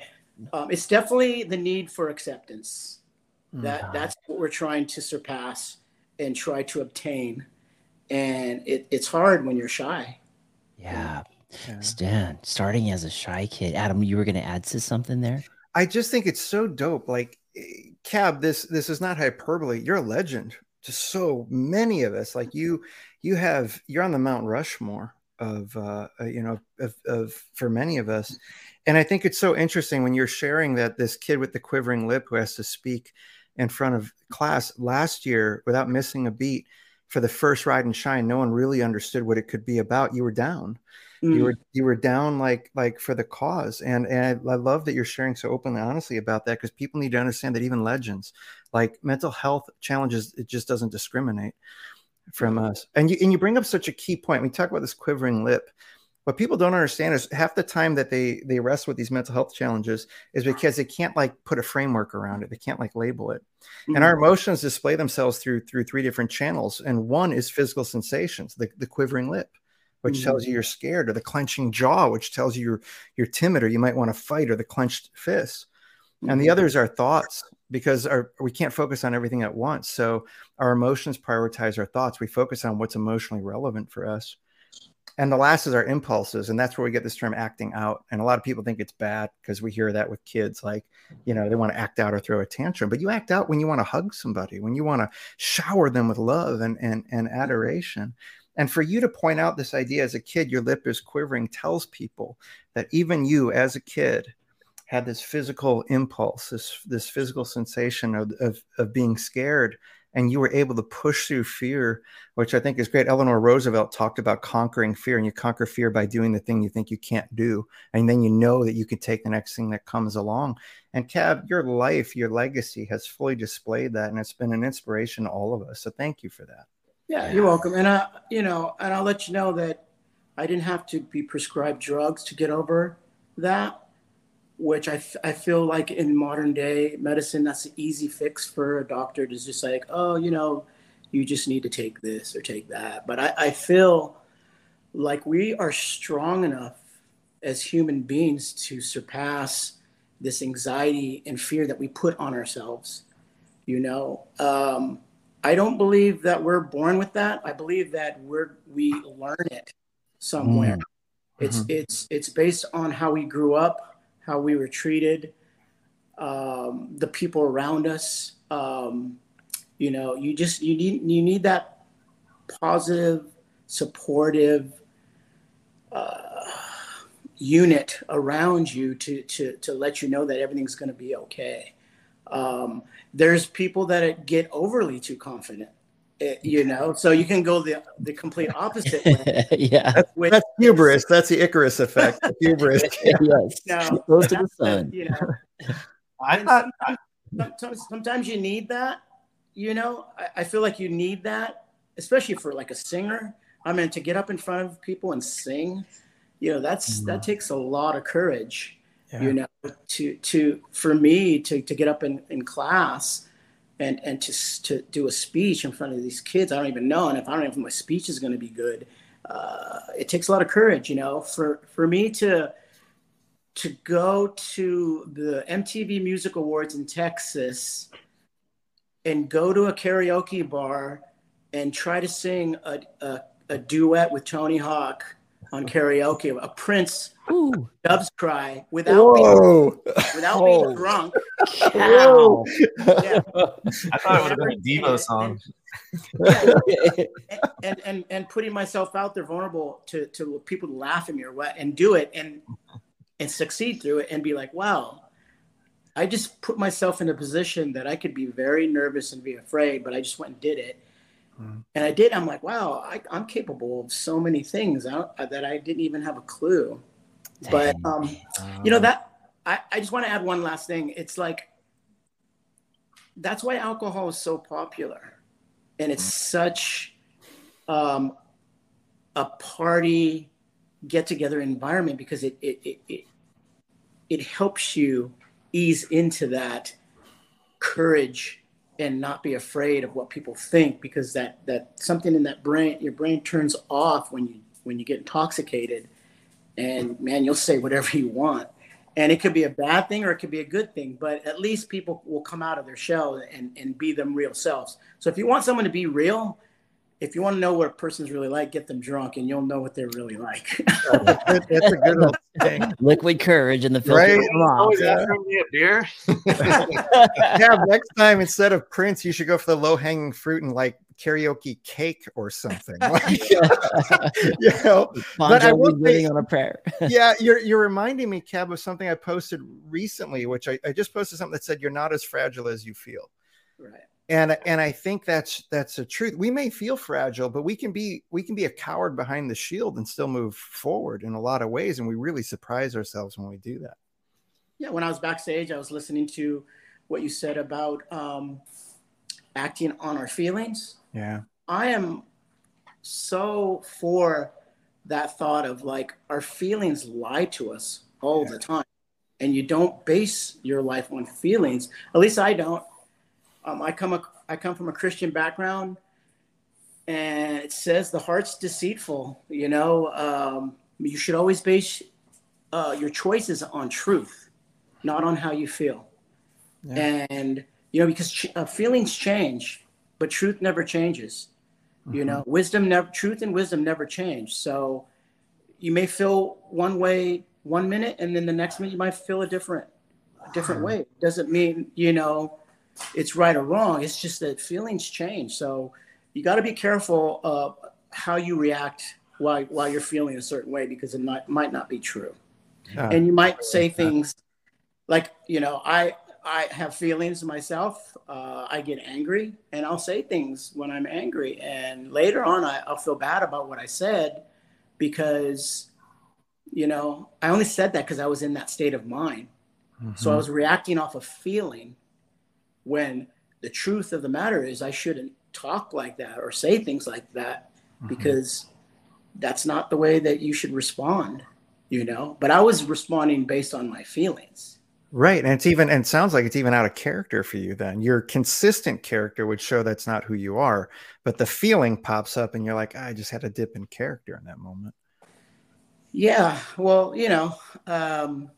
Speaker 8: um, it's definitely the need for acceptance. That
Speaker 1: Mhm.
Speaker 8: that's what we're trying to surpass and try to obtain, and it, it's hard when you're shy.
Speaker 1: Yeah.
Speaker 6: Yeah.
Speaker 1: Stan, starting as a shy kid. Adam, you were going to add to something there?
Speaker 6: I just think it's so dope. Like, eh, Cab, this this is not hyperbole. You're a legend to so many of us. Like you, you have you're on the Mount Rushmore of uh, uh, you know of, of for many of us. And i think it's so interesting when you're sharing that this kid with the quivering lip who has to speak in front of class last year without missing a beat for the first ride and shine no one really understood what it could be about. You were down. Mm. you were you were down like like for the cause. And and I, I love that you're sharing so openly honestly about that because people need to understand that even legends like mental health challenges it just doesn't discriminate from us and you and you bring up such a key point we talk about this quivering lip what people don't understand is half the time that they they wrestle with these mental health challenges is because they can't like put a framework around it they can't like label it mm-hmm. and our emotions display themselves through through three different channels and one is physical sensations the, the quivering lip which mm-hmm. tells you you're scared or the clenching jaw which tells you you're you're timid or you might want to fight or the clenched fist mm-hmm. and the mm-hmm. others are thoughts because our, we can't focus on everything at once. So our emotions prioritize our thoughts. We focus on what's emotionally relevant for us. And the last is our impulses and that's where we get this term acting out. And a lot of people think it's bad because we hear that with kids like you know they want to act out or throw a tantrum. But you act out when you want to hug somebody when you want to shower them with love and and, and adoration. And for you to point out this idea as a kid your lip is quivering tells people that even you as a kid had this physical impulse this this physical sensation of, of, of being scared and you were able to push through fear, which I think is great. Eleanor Roosevelt talked about conquering fear, and you conquer fear by doing the thing you think you can't do, and then you know that you can take the next thing that comes along. And Cab, your life, your legacy has fully displayed that, and it's been an inspiration to all of us. So thank you for that.
Speaker 8: Yeah, you're welcome. And I, you know, and I'll let you know that I didn't have to be prescribed drugs to get over that which I, f- I feel like in modern day medicine, that's an easy fix for a doctor to just like, oh, you know, you just need to take this or take that. But I, I feel like we are strong enough as human beings to surpass this anxiety and fear that we put on ourselves. You know, um, I don't believe that we're born with that. I believe that we're we learn it somewhere. Mm-hmm. It's it's it's based on how we grew up how we were treated, um, the people around us. Um, you know, you just you need you need that positive, supportive uh, unit around you to to to let you know that everything's going to be okay. Um, there's people that get overly too confident you know so you can go the the complete opposite way
Speaker 1: yeah.
Speaker 6: That's, with, that's hubris. That's the icarus effect the hubris.
Speaker 1: Yes. No, close to the sun.
Speaker 8: you know. I thought sometimes, sometimes you need that you know. I, I, feel like you need that especially for like a singer. I mean to get up in front of people and sing you know that's mm. that takes a lot of courage yeah. you know to to for me to to get up in in class and and to to do a speech in front of these kids, I don't even know, and if I don't even know if my speech is going to be good, uh, it takes a lot of courage, you know, for for me to to go to the MTV Music Awards in Texas and go to a karaoke bar and try to sing a, a, a duet with Tony Hawk on karaoke, a Prince Ooh. Doves Cry without being, without being drunk.
Speaker 2: Wow. Yeah. I thought it would have been a Devo song.
Speaker 8: Yeah. and, and, and and putting myself out there vulnerable to to people to laugh at me or what and do it and and succeed through it and be like, wow, I just put myself in a position that I could be very nervous and be afraid, but I just went and did it Mm-hmm. And I did. I'm like, wow, I, am capable of so many things that I didn't even have a clue. Dang. But um, you know that I, I just want to add one last thing. It's like that's why alcohol is so popular, and it's mm-hmm. such um, a party get together environment because it it, it it it helps you ease into that courage and not be afraid of what people think because that that something in that brain your brain turns off when you when you get intoxicated and man you'll say whatever you want and it could be a bad thing or it could be a good thing but at least people will come out of their shell and, and be them real selves so if you want someone to be real if you want to know what a person's really like, get them drunk, and you'll know what they're really like.
Speaker 6: that's a good old thing.
Speaker 1: Liquid courage in the filter. Right?
Speaker 2: Oh, yeah. me a beer.
Speaker 6: yeah. Next time, instead of Prince, you should go for the low hanging fruit and like karaoke cake or something. you know, but I will
Speaker 1: waiting
Speaker 6: say-
Speaker 1: on a prayer.
Speaker 6: yeah, you're you're reminding me, Cab, of something I posted recently, which I, I just posted something that said you're not as fragile as you feel.
Speaker 8: Right.
Speaker 6: And and I think that's that's the truth. We may feel fragile, but we can be we can be a coward behind the shield and still move forward in a lot of ways. And we really surprise ourselves when we do that.
Speaker 8: Yeah, when I was backstage, I was listening to what you said about um, acting on our feelings.
Speaker 6: Yeah.
Speaker 8: I am so for that thought of like our feelings lie to us all the time, and you don't base your life on feelings. At least I don't. Um, I come a, I come from a Christian background, and it says the heart's deceitful. You know, um, you should always base uh, your choices on truth, not on how you feel. And you know, because ch- uh, feelings change, but truth never changes. You know, wisdom never, truth and wisdom never change. So you may feel one way one minute, and then the next minute you might feel a different, a different way. Doesn't mean you know it's right or wrong. It's just that feelings change. So you got to be careful of how you react while while you're feeling a certain way because it might might not be true
Speaker 6: Ah,
Speaker 8: and you might say things like you know i i have feelings myself uh, i get angry and i'll say things when i'm angry and later on I, i'll feel bad about what i said because you know i only said that because i was in that state of mind so i
Speaker 6: Mhm.
Speaker 8: was reacting off a feeling when the truth of the matter is i shouldn't talk like that or say things like that
Speaker 6: Mhm.
Speaker 8: because that's not the way that you should respond you know but i was responding based on my feelings
Speaker 6: Right. And it's even, and it sounds like it's even out of character for you then. Your consistent character would show that's not who you are, but the feeling pops up and you're like, I just had a dip in character in that moment.
Speaker 8: yeah well you know um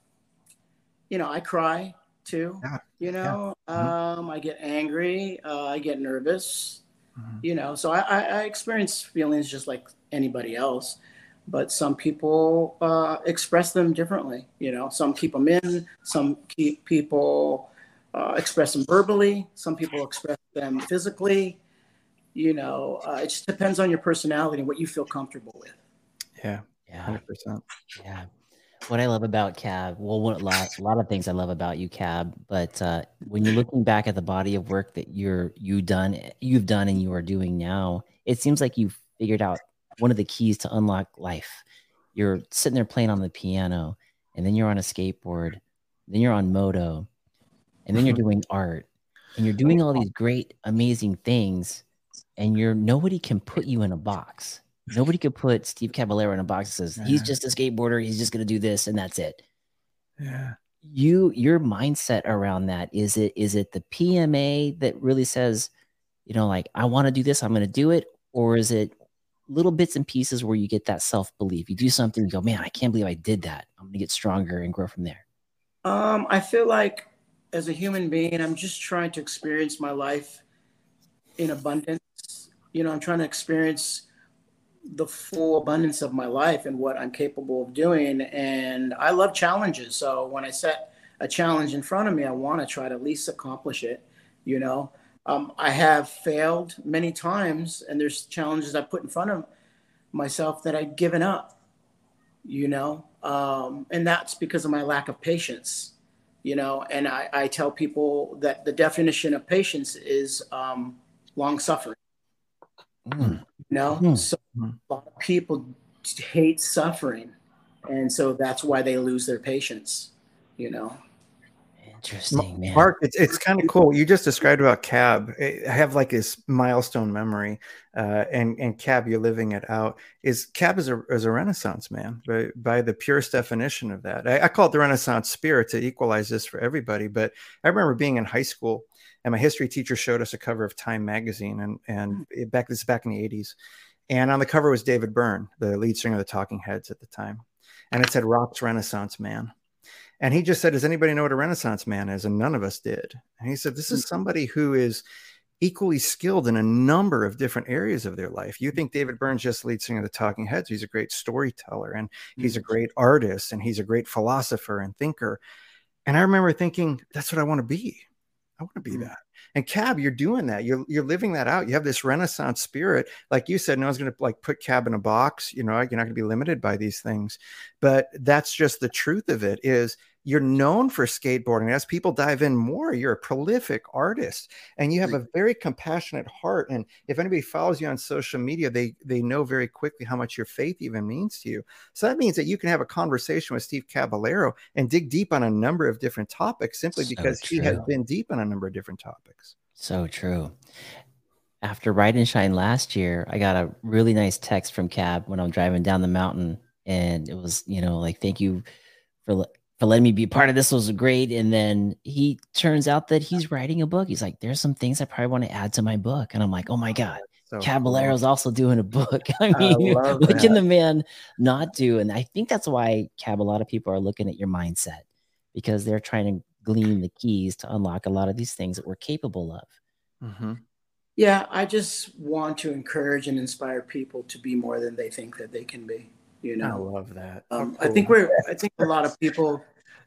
Speaker 8: you know i cry too
Speaker 6: Yeah,
Speaker 8: you know
Speaker 6: Mhm.
Speaker 8: um i get angry uh, i get nervous
Speaker 6: Mhm.
Speaker 8: you know so I, I i experience feelings just like anybody else but some people uh, express them differently you know some keep them in some keep people uh, express them verbally some people express them physically you know uh, it just depends on your personality and what you feel comfortable with
Speaker 6: Yeah.
Speaker 1: Yeah.
Speaker 6: 100%.
Speaker 1: Yeah. What I love about Cab, well, one, a lot, a lot of things I love about you, Cab. But uh, when you're looking back at the body of work that you're you done, you've done, and you are doing now, it seems like you've figured out one of the keys to unlock life. You're sitting there playing on the piano, and then you're on a skateboard, then you're on moto, and then you're doing art, and you're doing all these great, amazing things, and you're nobody can put you in a box. Nobody could put Steve Caballero in a box that says he's just a skateboarder, he's just gonna do this, and that's it.
Speaker 6: Yeah.
Speaker 1: You your mindset around that is it is it the PMA that really says, you know, like I want to do this, I'm gonna do it, or is it little bits and pieces where you get that self belief? You do something, you go, man, I can't believe I did that. I'm gonna get stronger and grow from there.
Speaker 8: Um, I feel like as a human being, I'm just trying to experience my life in abundance. You know, I'm trying to experience the full abundance of my life and what I'm capable of doing. And I love challenges. So when I set a challenge in front of me, I want to try to at least accomplish it. You know, um, I have failed many times, and there's challenges I put in front of myself that I've given up you know um, and that's because of my lack of patience you know and I, I tell people that the definition of patience is um, long suffering
Speaker 1: Mm.
Speaker 8: you know
Speaker 1: Hmm.
Speaker 8: so a lot of people hate suffering and so that's why they lose their patience you know
Speaker 1: Interesting, man.
Speaker 6: Mark, it's, it's kind of cool. What you just described about Cab. I have like this milestone memory, uh, and and Cab, you're living it out. Is Cab is a is a Renaissance man by, by the purest definition of that. I, I call it the Renaissance spirit to equalize this for everybody. But I remember being in high school, and my history teacher showed us a cover of Time magazine, and and it, back this is back in the '80s, and on the cover was David Byrne, the lead singer of the Talking Heads at the time, and it said Rock's Renaissance man. And he just said, Does anybody know what a Renaissance man is? And none of us did. And he said, This is somebody who is equally skilled in a number of different areas of their life. You think David Byrne's just lead singer of the Talking Heads. He's a great storyteller and he's a great artist and he's a great philosopher and thinker. And I remember thinking, That's what I want to be. I want to be
Speaker 7: Mm.
Speaker 6: that. And Cab, you're doing that. You're you're living that out. You have this Renaissance spirit, like you said. No one's going to like put Cab in a box. You know, you're not going to be limited by these things. But that's just the truth of it. Is you're known for skateboarding. As people dive in more, you're a prolific artist, and you have a very compassionate heart. And if anybody follows you on social media, they they know very quickly how much your faith even means to you. So that means that you can have a conversation with Steve Caballero and dig deep on a number of different topics simply
Speaker 1: So
Speaker 6: because he has been deep on a number of different topics.
Speaker 1: So true. After Ride and Shine last year, I got a really nice text from Cab when I'm driving down the mountain, and it was, you know, like, thank you for for letting me be part of this. Was great. And then he turns out that he's writing a book. He's like, there's some things I probably want to add to my book, and I'm like, oh my god,
Speaker 6: So
Speaker 1: Caballero's also doing a book. I
Speaker 6: I
Speaker 1: mean,
Speaker 6: love
Speaker 1: what can the man not do? And I think that's why Cab, a lot of people are looking at your mindset because they're trying to glean the keys to unlock a lot of these things that we're capable of.
Speaker 6: Mhm.
Speaker 8: Yeah, I just want to encourage and inspire people to be more than they think that they can be. You know, I
Speaker 6: love that. How
Speaker 8: um, I think we're. I think a lot of people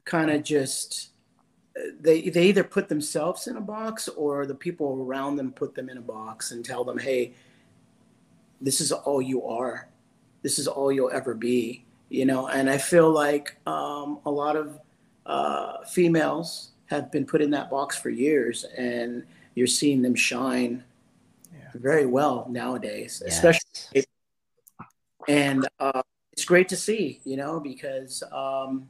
Speaker 8: kind of just they they either put themselves in a box or the people around them put them in a box and tell them, "Hey, this is all you are. This is all you'll ever be." You know, and I feel like um, a lot of uh, females have been put in that box for years, and you're seeing them shine
Speaker 6: Yeah.
Speaker 8: very well nowadays, especially and uh, it's great to see, you know, because um,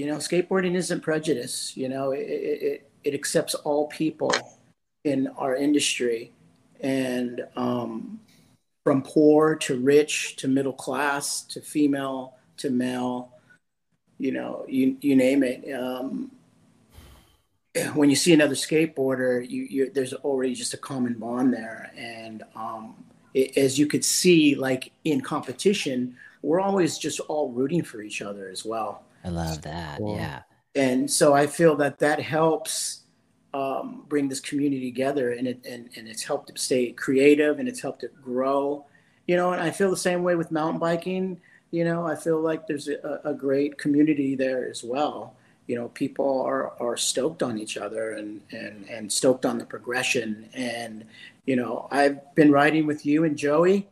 Speaker 8: you know, skateboarding isn't prejudice. You know, it, it, it, accepts all people in our industry, and um, from poor to rich to middle class to female to male, you know, you you name it. Um, when you see another skateboarder, you, you there's already just a common bond there, and um, it, as you could see, like in competition, we're always just all rooting for each other as well.
Speaker 1: I love that. Yeah.
Speaker 8: And so I feel that that helps um, bring this community together, and it and, and it's helped it stay creative, and it's helped it grow. You know, and I feel the same way with mountain biking. You know, I feel like there's a, a great community there as well. You know, people are are stoked on each other and and and stoked on the progression. And you know, I've been riding with you and Joey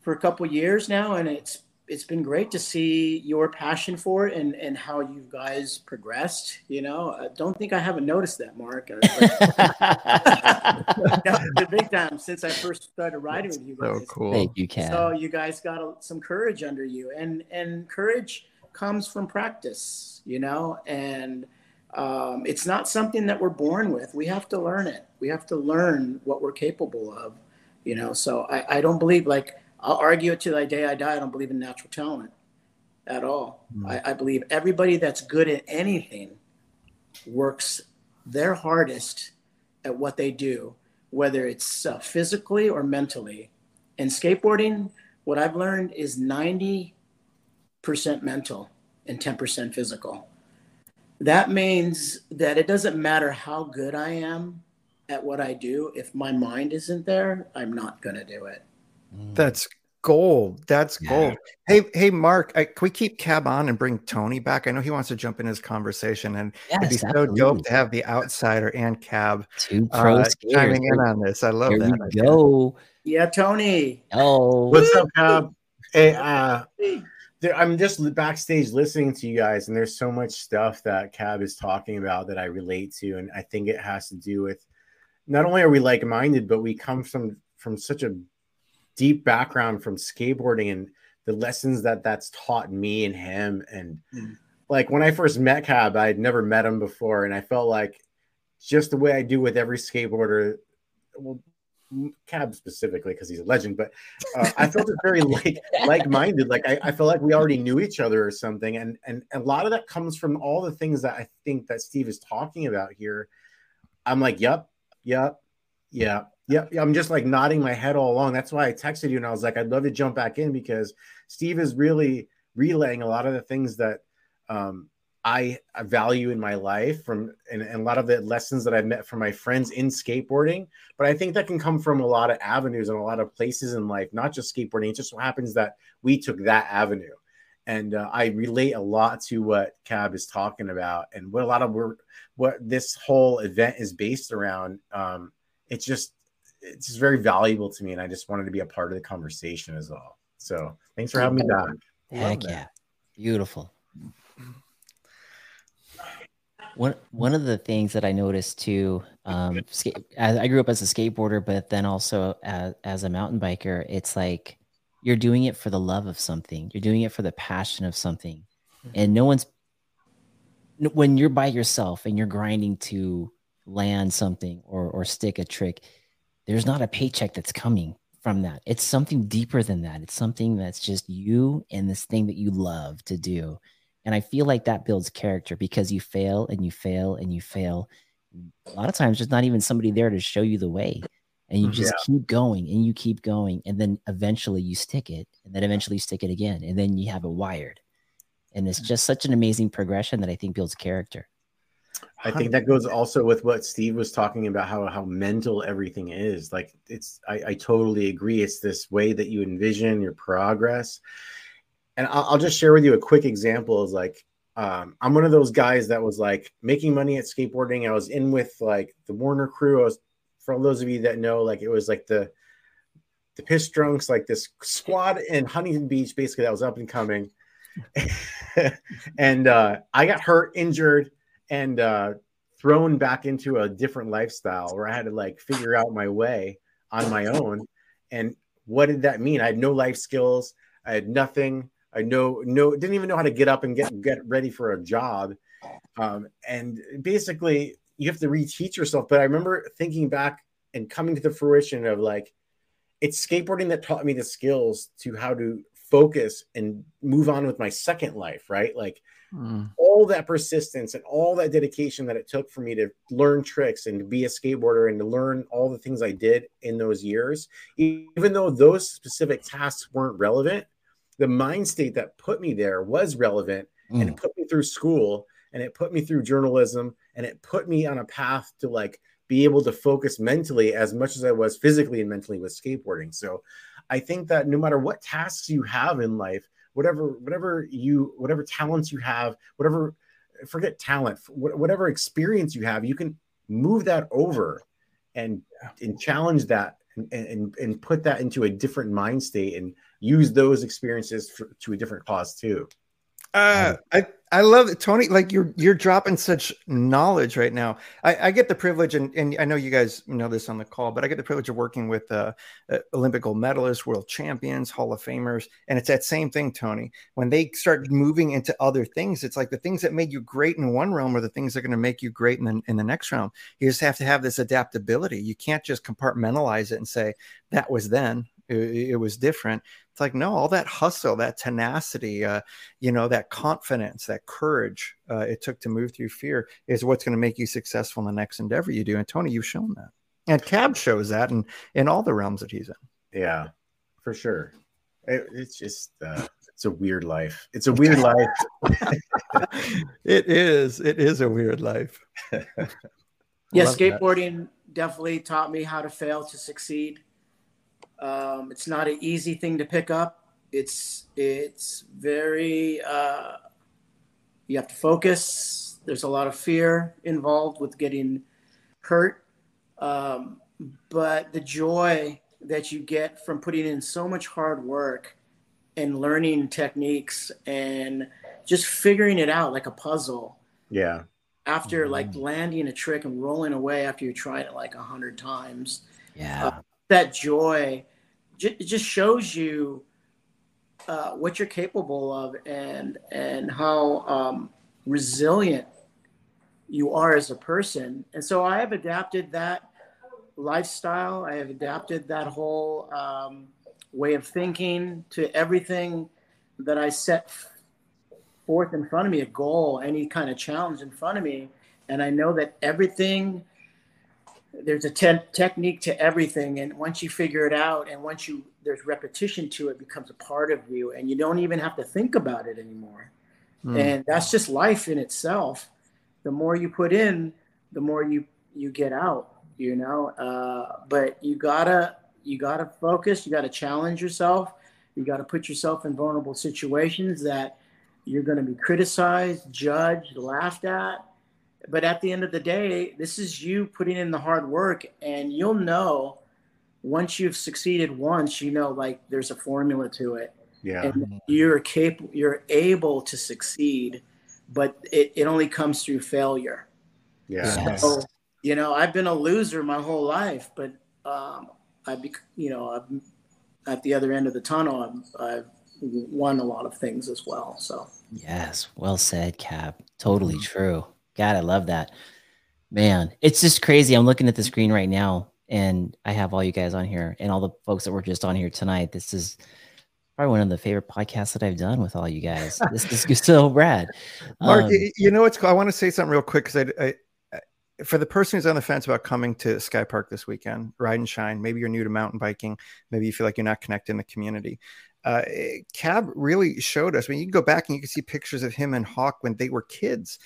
Speaker 8: for a couple years now, and it's it's been great to see your passion for it and and how you guys progressed. You know, I don't think I haven't noticed that, Mark. No, the big time since I first started riding with you
Speaker 6: So cool.
Speaker 1: Thank you, Cab.
Speaker 8: So you guys got a, some courage under you, and and courage comes from practice, you know, and um, it's not something that we're born with. We have to learn it. We have to learn what we're capable of, you know. So I, I don't believe like I'll argue it to the day I die. I don't believe in natural talent at all.
Speaker 6: Mm.
Speaker 8: I, I believe everybody that's good at anything works their hardest at what they do, whether it's uh, physically or mentally. And skateboarding, what I've learned is 90% mental and 10% physical. That means that it doesn't matter how good I am at what I do. If my mind isn't there, I'm not going to do it.
Speaker 6: That's gold. That's
Speaker 1: Yeah.
Speaker 6: gold. Hey, hey, Mark, I, can we keep Cab on and bring Tony back? I know he wants to jump in his conversation, and it'd be
Speaker 1: Yes,
Speaker 6: so dope to have the outsider and Cab
Speaker 1: Two pro
Speaker 6: uh, chiming in on this. I love
Speaker 1: Here
Speaker 6: that.
Speaker 1: we
Speaker 6: idea.
Speaker 1: go.
Speaker 8: Yeah, Tony.
Speaker 1: Oh,
Speaker 7: What's up, Cab? Hey, uh, there, I'm just backstage listening to you guys, and there's so much stuff that Cab is talking about that I relate to, and I think it has to do with not only are we like-minded, but we come from from such a deep background from skateboarding and the lessons that that's taught me and him. And
Speaker 8: Mm.
Speaker 7: like when I first met Cab, I had never met him before, and I felt like just the way I do with every skateboarder. Well, Cab specifically because he's a legend, but uh, I felt it very like like-minded. Like I, I feel like we already knew each other or something, and and a lot of that comes from all the things that I think that Steve is talking about here. I'm like, yep, yep, yeah, yep. I'm just like nodding my head all along. That's why I texted you and I was like, I'd love to jump back in because Steve is really relaying a lot of the things that um, I value in my life from and, and a lot of the lessons that I've met from my friends in skateboarding. But I think that can come from a lot of avenues and a lot of places in life, not just skateboarding. It just so happens that we took that avenue. and uh, I relate a lot to what Cab is talking about, and what a lot of work, what this whole event is based around. Um, it's just it's just very valuable to me, and I just wanted to be a part of the conversation as well. So thanks for having me back.
Speaker 1: Heck yeah, beautiful. One one of the things that I noticed too, um, skate, I grew up as a skateboarder, but then also as, as a mountain biker, it's like you're doing it for the love of something. You're doing it for the passion of something, mm-hmm. and no one's when you're by yourself and you're grinding to land something or or stick a trick. There's not a paycheck that's coming from that. It's something deeper than that. It's something that's just you and this thing that you love to do and I feel like that builds character because you fail and you fail and you fail. A lot of times there's not even somebody there to show you the way. And you mm-hmm. just yeah. keep going and you keep going. And then eventually you stick it. And then eventually you stick it again. And then you have it wired. And it's mm-hmm. just such an amazing progression that I think builds character.
Speaker 7: I think that goes also with what Steve was talking about how how mental everything is. Like it's I, I totally agree. It's this way that you envision your progress and I'll, I'll, just share with you a quick example is like um, i'm one of those guys that was like making money at skateboarding i was in with like the warner crew i was for those of you that know like it was like the the Piss Drunx like this squad in huntington beach basically that was up and coming and uh, i got hurt injured and uh, thrown back into a different lifestyle where i had to like figure out my way on my own and what did that mean i had no life skills i had nothing I know no didn't even know how to get up and get get ready for a job. Um, and basically you have to reteach yourself. But I remember thinking back and coming to the fruition of like it's skateboarding that taught me the skills to how to focus and move on with my second life, right? Like mm. all that persistence and all that dedication that it took for me to learn tricks and to be a skateboarder and to learn all the things I did in those years, even though those specific tasks weren't relevant, the mind state that put me there was relevant mm. and it put me through school and it put me through journalism and it put me on a path to like be able to focus mentally as much as I was physically and mentally with skateboarding. So I think that no matter what tasks you have in life, whatever whatever you whatever talents you have, whatever forget talent, whatever experience you have, you can move that over and and challenge that and, and, and put that into a different mind state and use those experiences for, to a different cause too.
Speaker 6: Uh, I I love it, Tony. Like you're you're dropping such knowledge right now. I, I get the privilege, and, and I know you guys know this on the call, but I get the privilege of working with uh, uh, Olympic gold medalists, world champions, Hall of Famers, and it's that same thing, Tony. When they start moving into other things, it's like the things that made you great in one realm are the things that are going to make you great in the, in the next realm. You just have to have this adaptability. You can't just compartmentalize it and say that was then. It, it was different it's like, no, all that hustle, that tenacity, uh, you know, that confidence, that courage uh, it took to move through fear is what's going to make you successful in the next endeavor you do. And Tony, you've shown that. And Cab shows that in, in all the realms that he's in.
Speaker 7: Yeah, for sure. It, it's just, uh, it's a weird life. It's a weird life.
Speaker 6: it is. It is a weird life.
Speaker 8: yeah, skateboarding that. definitely taught me how to fail to succeed. Um, it's not an easy thing to pick up. It's it's very uh, you have to focus. There's a lot of fear involved with getting hurt, um, but the joy that you get from putting in so much hard work and learning techniques and just figuring it out like a puzzle.
Speaker 7: Yeah.
Speaker 8: After mm-hmm. like landing a trick and rolling away after you tried it like a hundred times.
Speaker 1: Yeah. Uh,
Speaker 8: that joy it just shows you uh, what you're capable of and and how um, resilient you are as a person. And so I have adapted that lifestyle. I have adapted that whole um, way of thinking to everything that I set forth in front of me, a goal, any kind of challenge in front of me. And I know that everything there's a te- technique to everything and once you figure it out and once you there's repetition to it becomes a part of you and you don't even have to think about it anymore mm. and that's just life in itself the more you put in the more you you get out you know uh, but you gotta you gotta focus you gotta challenge yourself You got to put yourself in vulnerable situations that you're to be criticized, judged, laughed at. But at the end of the day, this is you putting in the hard work, and you'll know once you've succeeded once, you know, like there's a formula to it.
Speaker 7: Yeah.
Speaker 8: And you're capable, you're able to succeed, but it, it only comes through failure.
Speaker 7: Yeah.
Speaker 8: So, you know, I've been a loser my whole life, but um, I, bec- you know, I'm at the other end of the tunnel. I've, I've won a lot of things as well. So
Speaker 1: Yes, well said, Cab. Totally true. God, I love that. Man, it's just crazy. I'm looking at the screen right now and I have all you guys on here and all the folks that were just on here tonight. This is probably one of the favorite podcasts that I've done with all you guys. This is so rad.
Speaker 6: Mark,
Speaker 1: Um,
Speaker 6: you know what's cool? I want to say something real quick because I, I, for the person who's on the fence about coming to SkyPark this weekend, ride and shine. Maybe you're new to mountain biking. Maybe you feel like you're not connected in the community. Uh, Cab really showed us. I mean, you can go back and you can see pictures of him and Hawk when they were kids,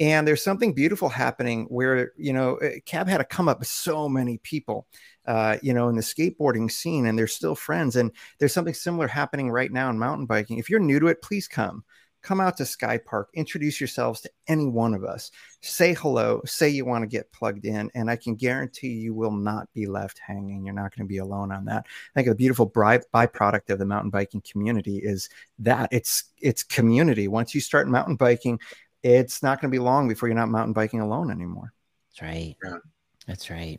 Speaker 6: and there's something beautiful happening where you know eh, Cab had to come up with so many people, uh, you know, in the skateboarding scene, and they're still friends. And there's something similar happening right now in mountain biking. If you're new to it, please come come out to SkyPark, introduce yourselves to any one of us, say hello, say you want to get plugged in, and I can guarantee you will not be left hanging. You're not going to be alone on that. I think a beautiful by- byproduct of the mountain biking community is that it's it's community. Once you start mountain biking, it's not going to be long before you're not mountain biking alone anymore.
Speaker 1: That's right.
Speaker 7: Yeah.
Speaker 1: That's right.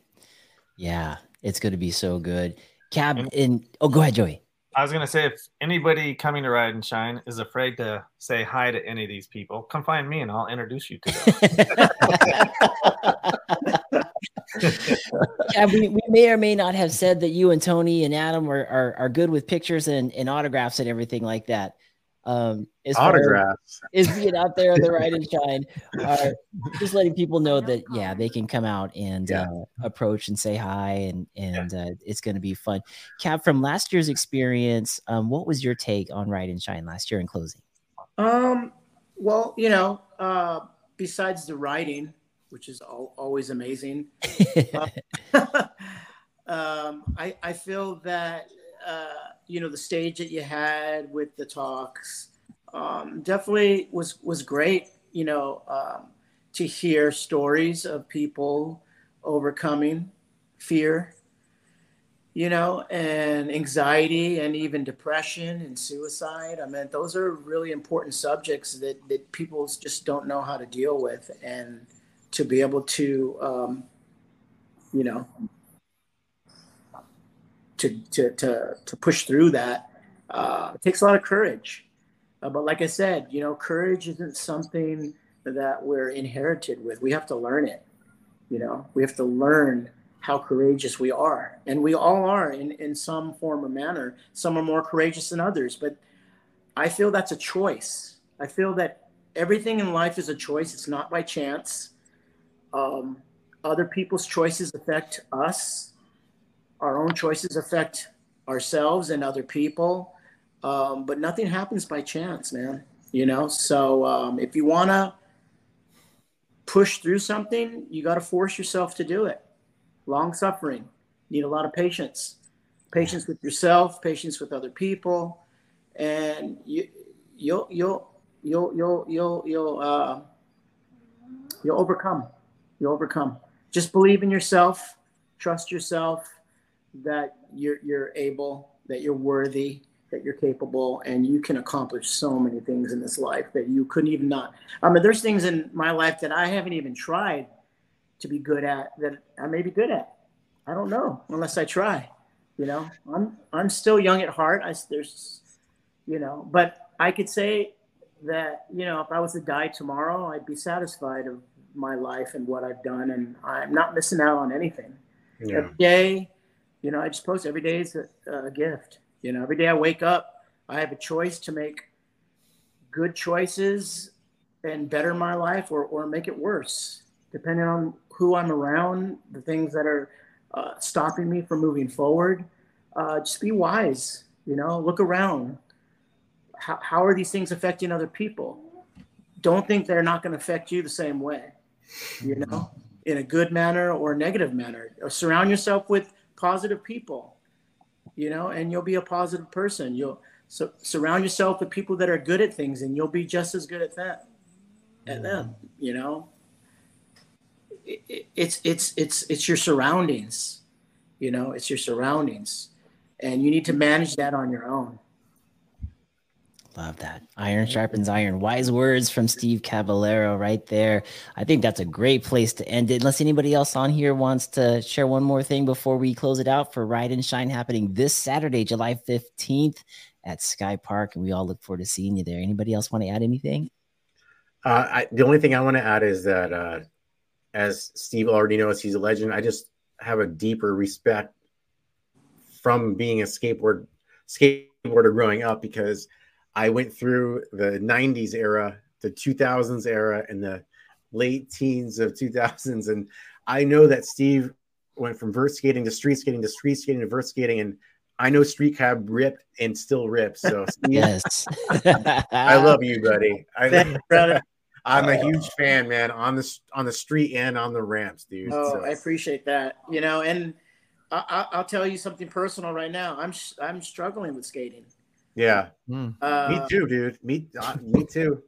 Speaker 1: Yeah, it's going to be so good. Cab
Speaker 2: And-
Speaker 1: in. Oh, go ahead, Joey.
Speaker 2: I was gonna say if anybody coming to Ride and Shine is afraid to say hi to any of these people, come find me and I'll introduce you to them.
Speaker 1: yeah, we, we may or may not have said that you and Tony and Adam are are, are good with pictures and, and autographs and everything like that. Um, as far as-
Speaker 7: Autographs.
Speaker 1: is being out there on the ride and shine, uh, just letting people know that yeah, they can come out and
Speaker 7: Yeah.
Speaker 1: uh, approach and say hi, and and uh, it's going to be fun. Cab, from last year's experience, um, what was your take on ride and shine last year in closing?
Speaker 8: Um, well, you know, uh, besides the writing, which is al- always amazing, um, I, I feel that, uh, you know, the stage that you had with the talks um, definitely was, was great, you know, um, to hear stories of people overcoming fear, you know, and anxiety and even depression and suicide. I mean, those are really important subjects that, that people just don't know how to deal with. And to be able to, um, you know, to, to, to, to push through that uh, it takes a lot of courage. Uh, but like I said, you know, courage isn't something that we're inherited with. We have to learn it. You know, we have to learn how courageous we are. And we all are in, in some form or manner. Some are more courageous than others, but I feel that's a choice. I feel that everything in life is a choice, it's not by chance. Um, other people's choices affect us, our own choices affect ourselves and other people. Um, but nothing happens by chance, man. You know, so um, if you want to push through something, you got to force yourself to do it. Long suffering. Need a lot of patience. Patience with yourself patience with other people and you you'll you'll you'll you'll you'll you'll uh you'll overcome. You'll overcome. Just believe in yourself. Trust yourself that you're you're able that you're worthy that you're capable and you can accomplish so many things in this life that you couldn't even not i mean there's things in my life that i haven't even tried to be good at that I may be good at. I don't know unless I try. You know, I'm I'm still young at heart. I there's, you know, but I could say that you know if I was to die tomorrow, I'd be satisfied of my life and what I've done, and I'm not missing out on anything.
Speaker 7: Yeah.
Speaker 8: Every day, you know, I just post every day is a, a gift. You know, every day I wake up, I have a choice to make good choices and better my life or, or make it worse, depending on who I'm around, the things that are uh, stopping me from moving forward. Uh, just be wise, you know, look around. How, how are these things affecting other people? Don't think they're not going to affect you the same way, you know, in a good manner or a negative manner. Or surround yourself with positive people, you know, and you'll be a positive person. You'll So surround yourself with people that are good at things, and you'll be just as good at that at them. You know, it, it, it's it's it's it's your surroundings. You know, it's your surroundings, and you need to manage that on your own.
Speaker 1: Love that. Iron sharpens iron. Wise words from Steve Caballero right there. I think that's a great place to end it. Unless anybody else on here wants to share one more thing before we close it out for Ride and Shine happening this Saturday, July 15th at SkyPark. And we all look forward to seeing you there. Anybody else want to add anything?
Speaker 7: Uh, I, the only thing I want to add is that, uh, as Steve already knows, he's a legend. I just have a deeper respect from being a skateboard skateboarder growing up because – I went through the 90s era, the 2000s era, and the late teens of 2000s. And I know that Steve went from vert skating to street skating to street skating to vert skating. And I know Street Cab ripped and still rips. So, Steve,
Speaker 1: yes.
Speaker 7: I love you, buddy. I, I'm a oh. huge fan, man, on the on the street and on the ramps, dude.
Speaker 8: Oh, so. I appreciate that. You know, and I, will tell you something personal right now. I'm I'm struggling with skating.
Speaker 7: Yeah. Mm. Uh, me too, dude. Me, uh, me too.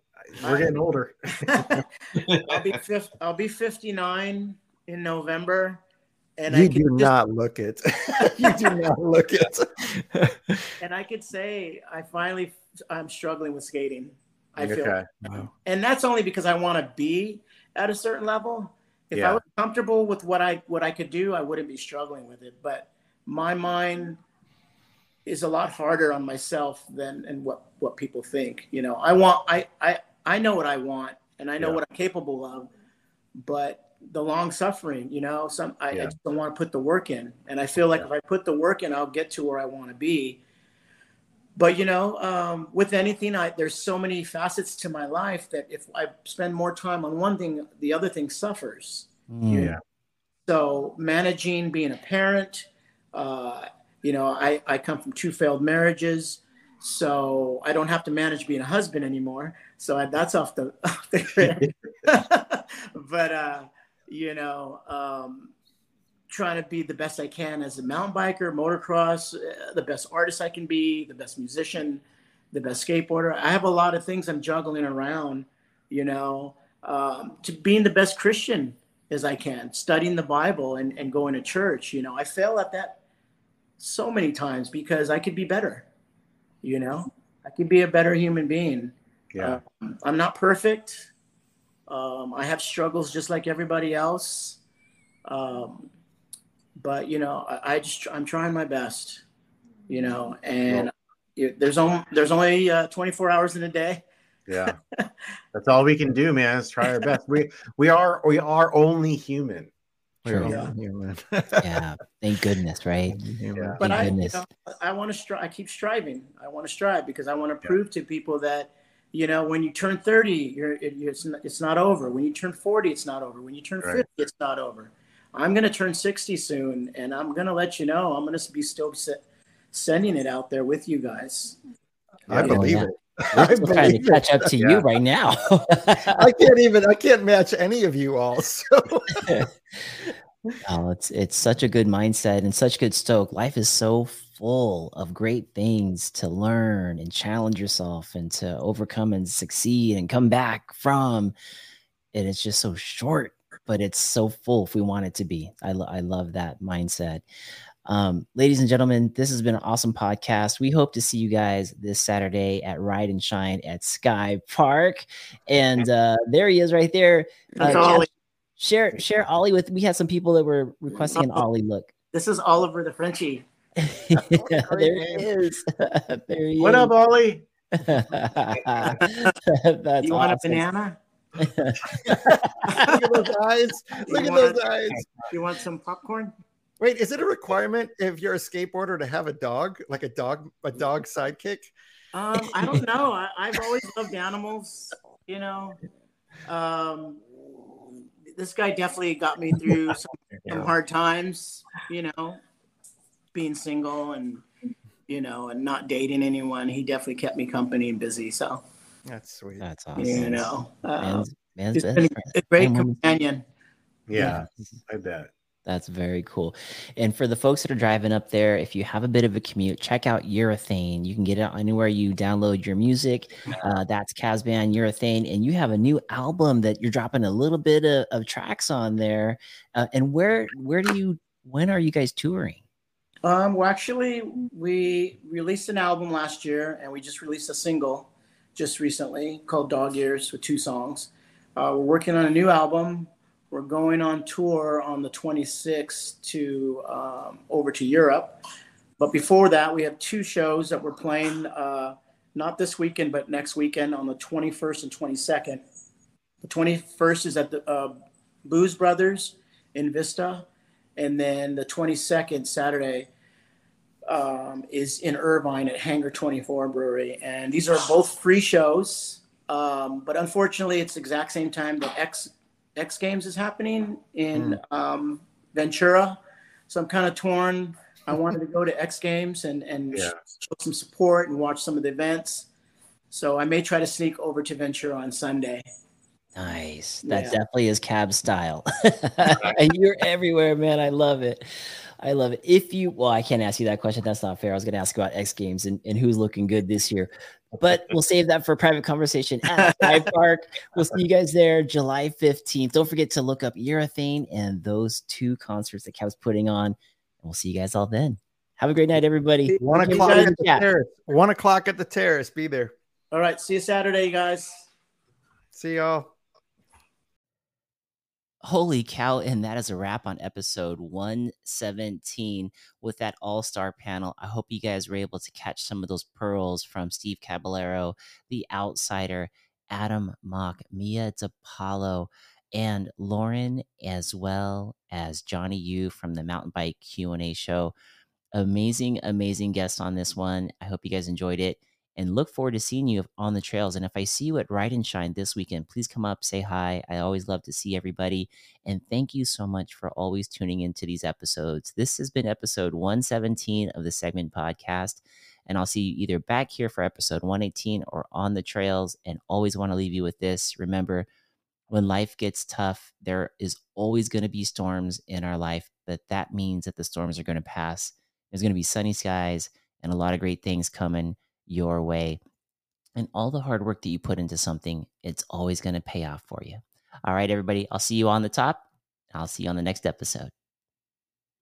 Speaker 7: We're getting older.
Speaker 8: I'll be 50, I'll be 59 in November.
Speaker 6: And you I do just, not look it. you do not look it.
Speaker 8: and I could say I finally I'm struggling with skating. I feel, wow. and that's only because I want to be at a certain level. If yeah. I was comfortable with what I what I could do, I wouldn't be struggling with it. But my mind is a lot harder on myself than and what what people think. You know, I want I I I know what I want and I know yeah. what I'm capable of, but the long suffering, you know, some I, yeah. I, just don't want to put the work in, and I feel like yeah. if I put the work in, I'll get to where I want to be. But you know, um, with anything, I there's so many facets to my life that if I spend more time on one thing, the other thing suffers.
Speaker 7: Mm. Yeah.
Speaker 8: So managing being a parent, uh, you know, I, I come from two failed marriages, so I don't have to manage being a husband anymore. So I, that's off the, off the but, uh, you know, um, trying to be the best I can as a mountain biker, motocross, uh, the best artist I can be, the best musician, the best skateboarder. I have a lot of things I'm juggling around, you know, um, to being the best Christian as I can, studying the Bible and, and going to church. You know, I fail at that so many times because I could be better. You know, I could be a better human being.
Speaker 7: Yeah.
Speaker 8: Uh, I'm not perfect. Um, I have struggles just like everybody else. Um, but you know, I, I, just I'm trying my best. You know, and there's only there's only uh, 24 hours in a day.
Speaker 7: Yeah, that's all we can do, man. Is try our best. We we are we are only human.
Speaker 1: Yeah. yeah. Thank goodness, right?
Speaker 8: Yeah. But I, you know, I want to strive. I keep striving. I want to strive because I want to prove to people that, you know, when you turn 30, you're, it, it's, not, it's not over. When you turn 40, it's not over. When you turn right. 50, it's not over. I'm going to turn 60 soon, and I'm going to let you know. I'm going to be still sending it out there with you guys.
Speaker 6: I believe it.
Speaker 1: I'm trying to catch up to yeah. you right now.
Speaker 6: I can't even I can't match any of you all. So
Speaker 1: oh, it's it's such a good mindset and such good stoke. Life is so full of great things to learn and challenge yourself and to overcome and succeed and come back from. And it's just so short, but it's so full if we want it to be. I, lo- I love that mindset. Um, ladies and gentlemen, this has been an awesome podcast. We hope to see you guys this Saturday at Ride and Shine at SkyPark. And uh, there he is right there. Uh, share share Ollie with we had some people that were requesting an Ollie look.
Speaker 8: This is Oliver the Frenchie.
Speaker 1: there he is. there he
Speaker 7: what
Speaker 1: is.
Speaker 7: up, Ollie?
Speaker 1: That's
Speaker 8: you want a banana?
Speaker 6: Look at those eyes. Look you at want, those eyes.
Speaker 8: You want some popcorn?
Speaker 6: Wait, is it a requirement if you're a skateboarder to have a dog, like a dog, a dog sidekick?
Speaker 8: Um, I don't know. I, have always loved animals. You know, um, this guy definitely got me through some, yeah. some hard times. You know, being single and you know and not dating anyone. He definitely kept me company and busy. So
Speaker 6: that's sweet.
Speaker 1: That's awesome.
Speaker 8: You know,
Speaker 1: uh, man's, man's
Speaker 8: been a great companion.
Speaker 7: Yeah, I bet.
Speaker 1: That's very cool. And for the folks that are driving up there, if you have a bit of a commute, check out Urethane. You can get it anywhere you download your music. Uh, that's Cab's band Urethane. And you have a new album that you're dropping a little bit of, of tracks on there. Uh, and where where do you when are you guys touring?
Speaker 8: Um, well, actually, we released an album last year, and we just released a single just recently called Dog Ears with two songs. Uh, we're working on a new album we're going on tour on the 26th to um, over to Europe. But before that, we have two shows that we're playing, uh, not this weekend, but next weekend on the 21st and 22nd. The 21st is at the uh, Booze Brothers in Vista. And then the 22nd, Saturday, um, is in Irvine at Hangar 24 Brewery. And these are both free shows. Um, but unfortunately, it's the exact same time that X X Games is happening in mm. um, Ventura, so I'm kind of torn. I wanted to go to X Games and and yeah. show some support and watch some of the events. So I may try to sneak over to Ventura on Sunday.
Speaker 1: Nice. That yeah. definitely is cab style. and you're everywhere, man. I love it. I love it. If you, well, I can't ask you that question. That's not fair. I was going to ask about X Games and, and who's looking good this year but we'll save that for a private conversation at SkyPark. We'll see you guys there July 15th. Don't forget to look up Urethane and those two concerts that Cab's putting on. And we'll see you guys all then. Have a great night, everybody.
Speaker 6: One o'clock at the terrace. One o'clock at the terrace. Be there.
Speaker 8: All right. See you Saturday, you guys.
Speaker 6: See y'all.
Speaker 1: Holy cow. And that is a wrap on episode 117 with that all star panel. I hope you guys were able to catch some of those pearls from Steve Caballero, The Outsider, Adam Mock, Mia de Paulo, and Lauren, as well as Jonnie Yu from the Mountain Bike Q&A show. Amazing, amazing guest on this one. I hope you guys enjoyed it and look forward to seeing you on the trails. And if I see you at Ride and Shine this weekend, please come up, say hi. I always love to see everybody. And thank you so much for always tuning into these episodes. This has been episode 117 of the Segment Podcast. And I'll see you either back here for episode 118 or on the trails. And always want to leave you with this. Remember, when life gets tough, there is always going to be storms in our life, but that means that the storms are going to pass. There's going to be sunny skies and a lot of great things coming your way. And all the hard work that you put into something, it's always going to pay off for you. All right, everybody, I'll see you on the top. I'll see you on the next episode.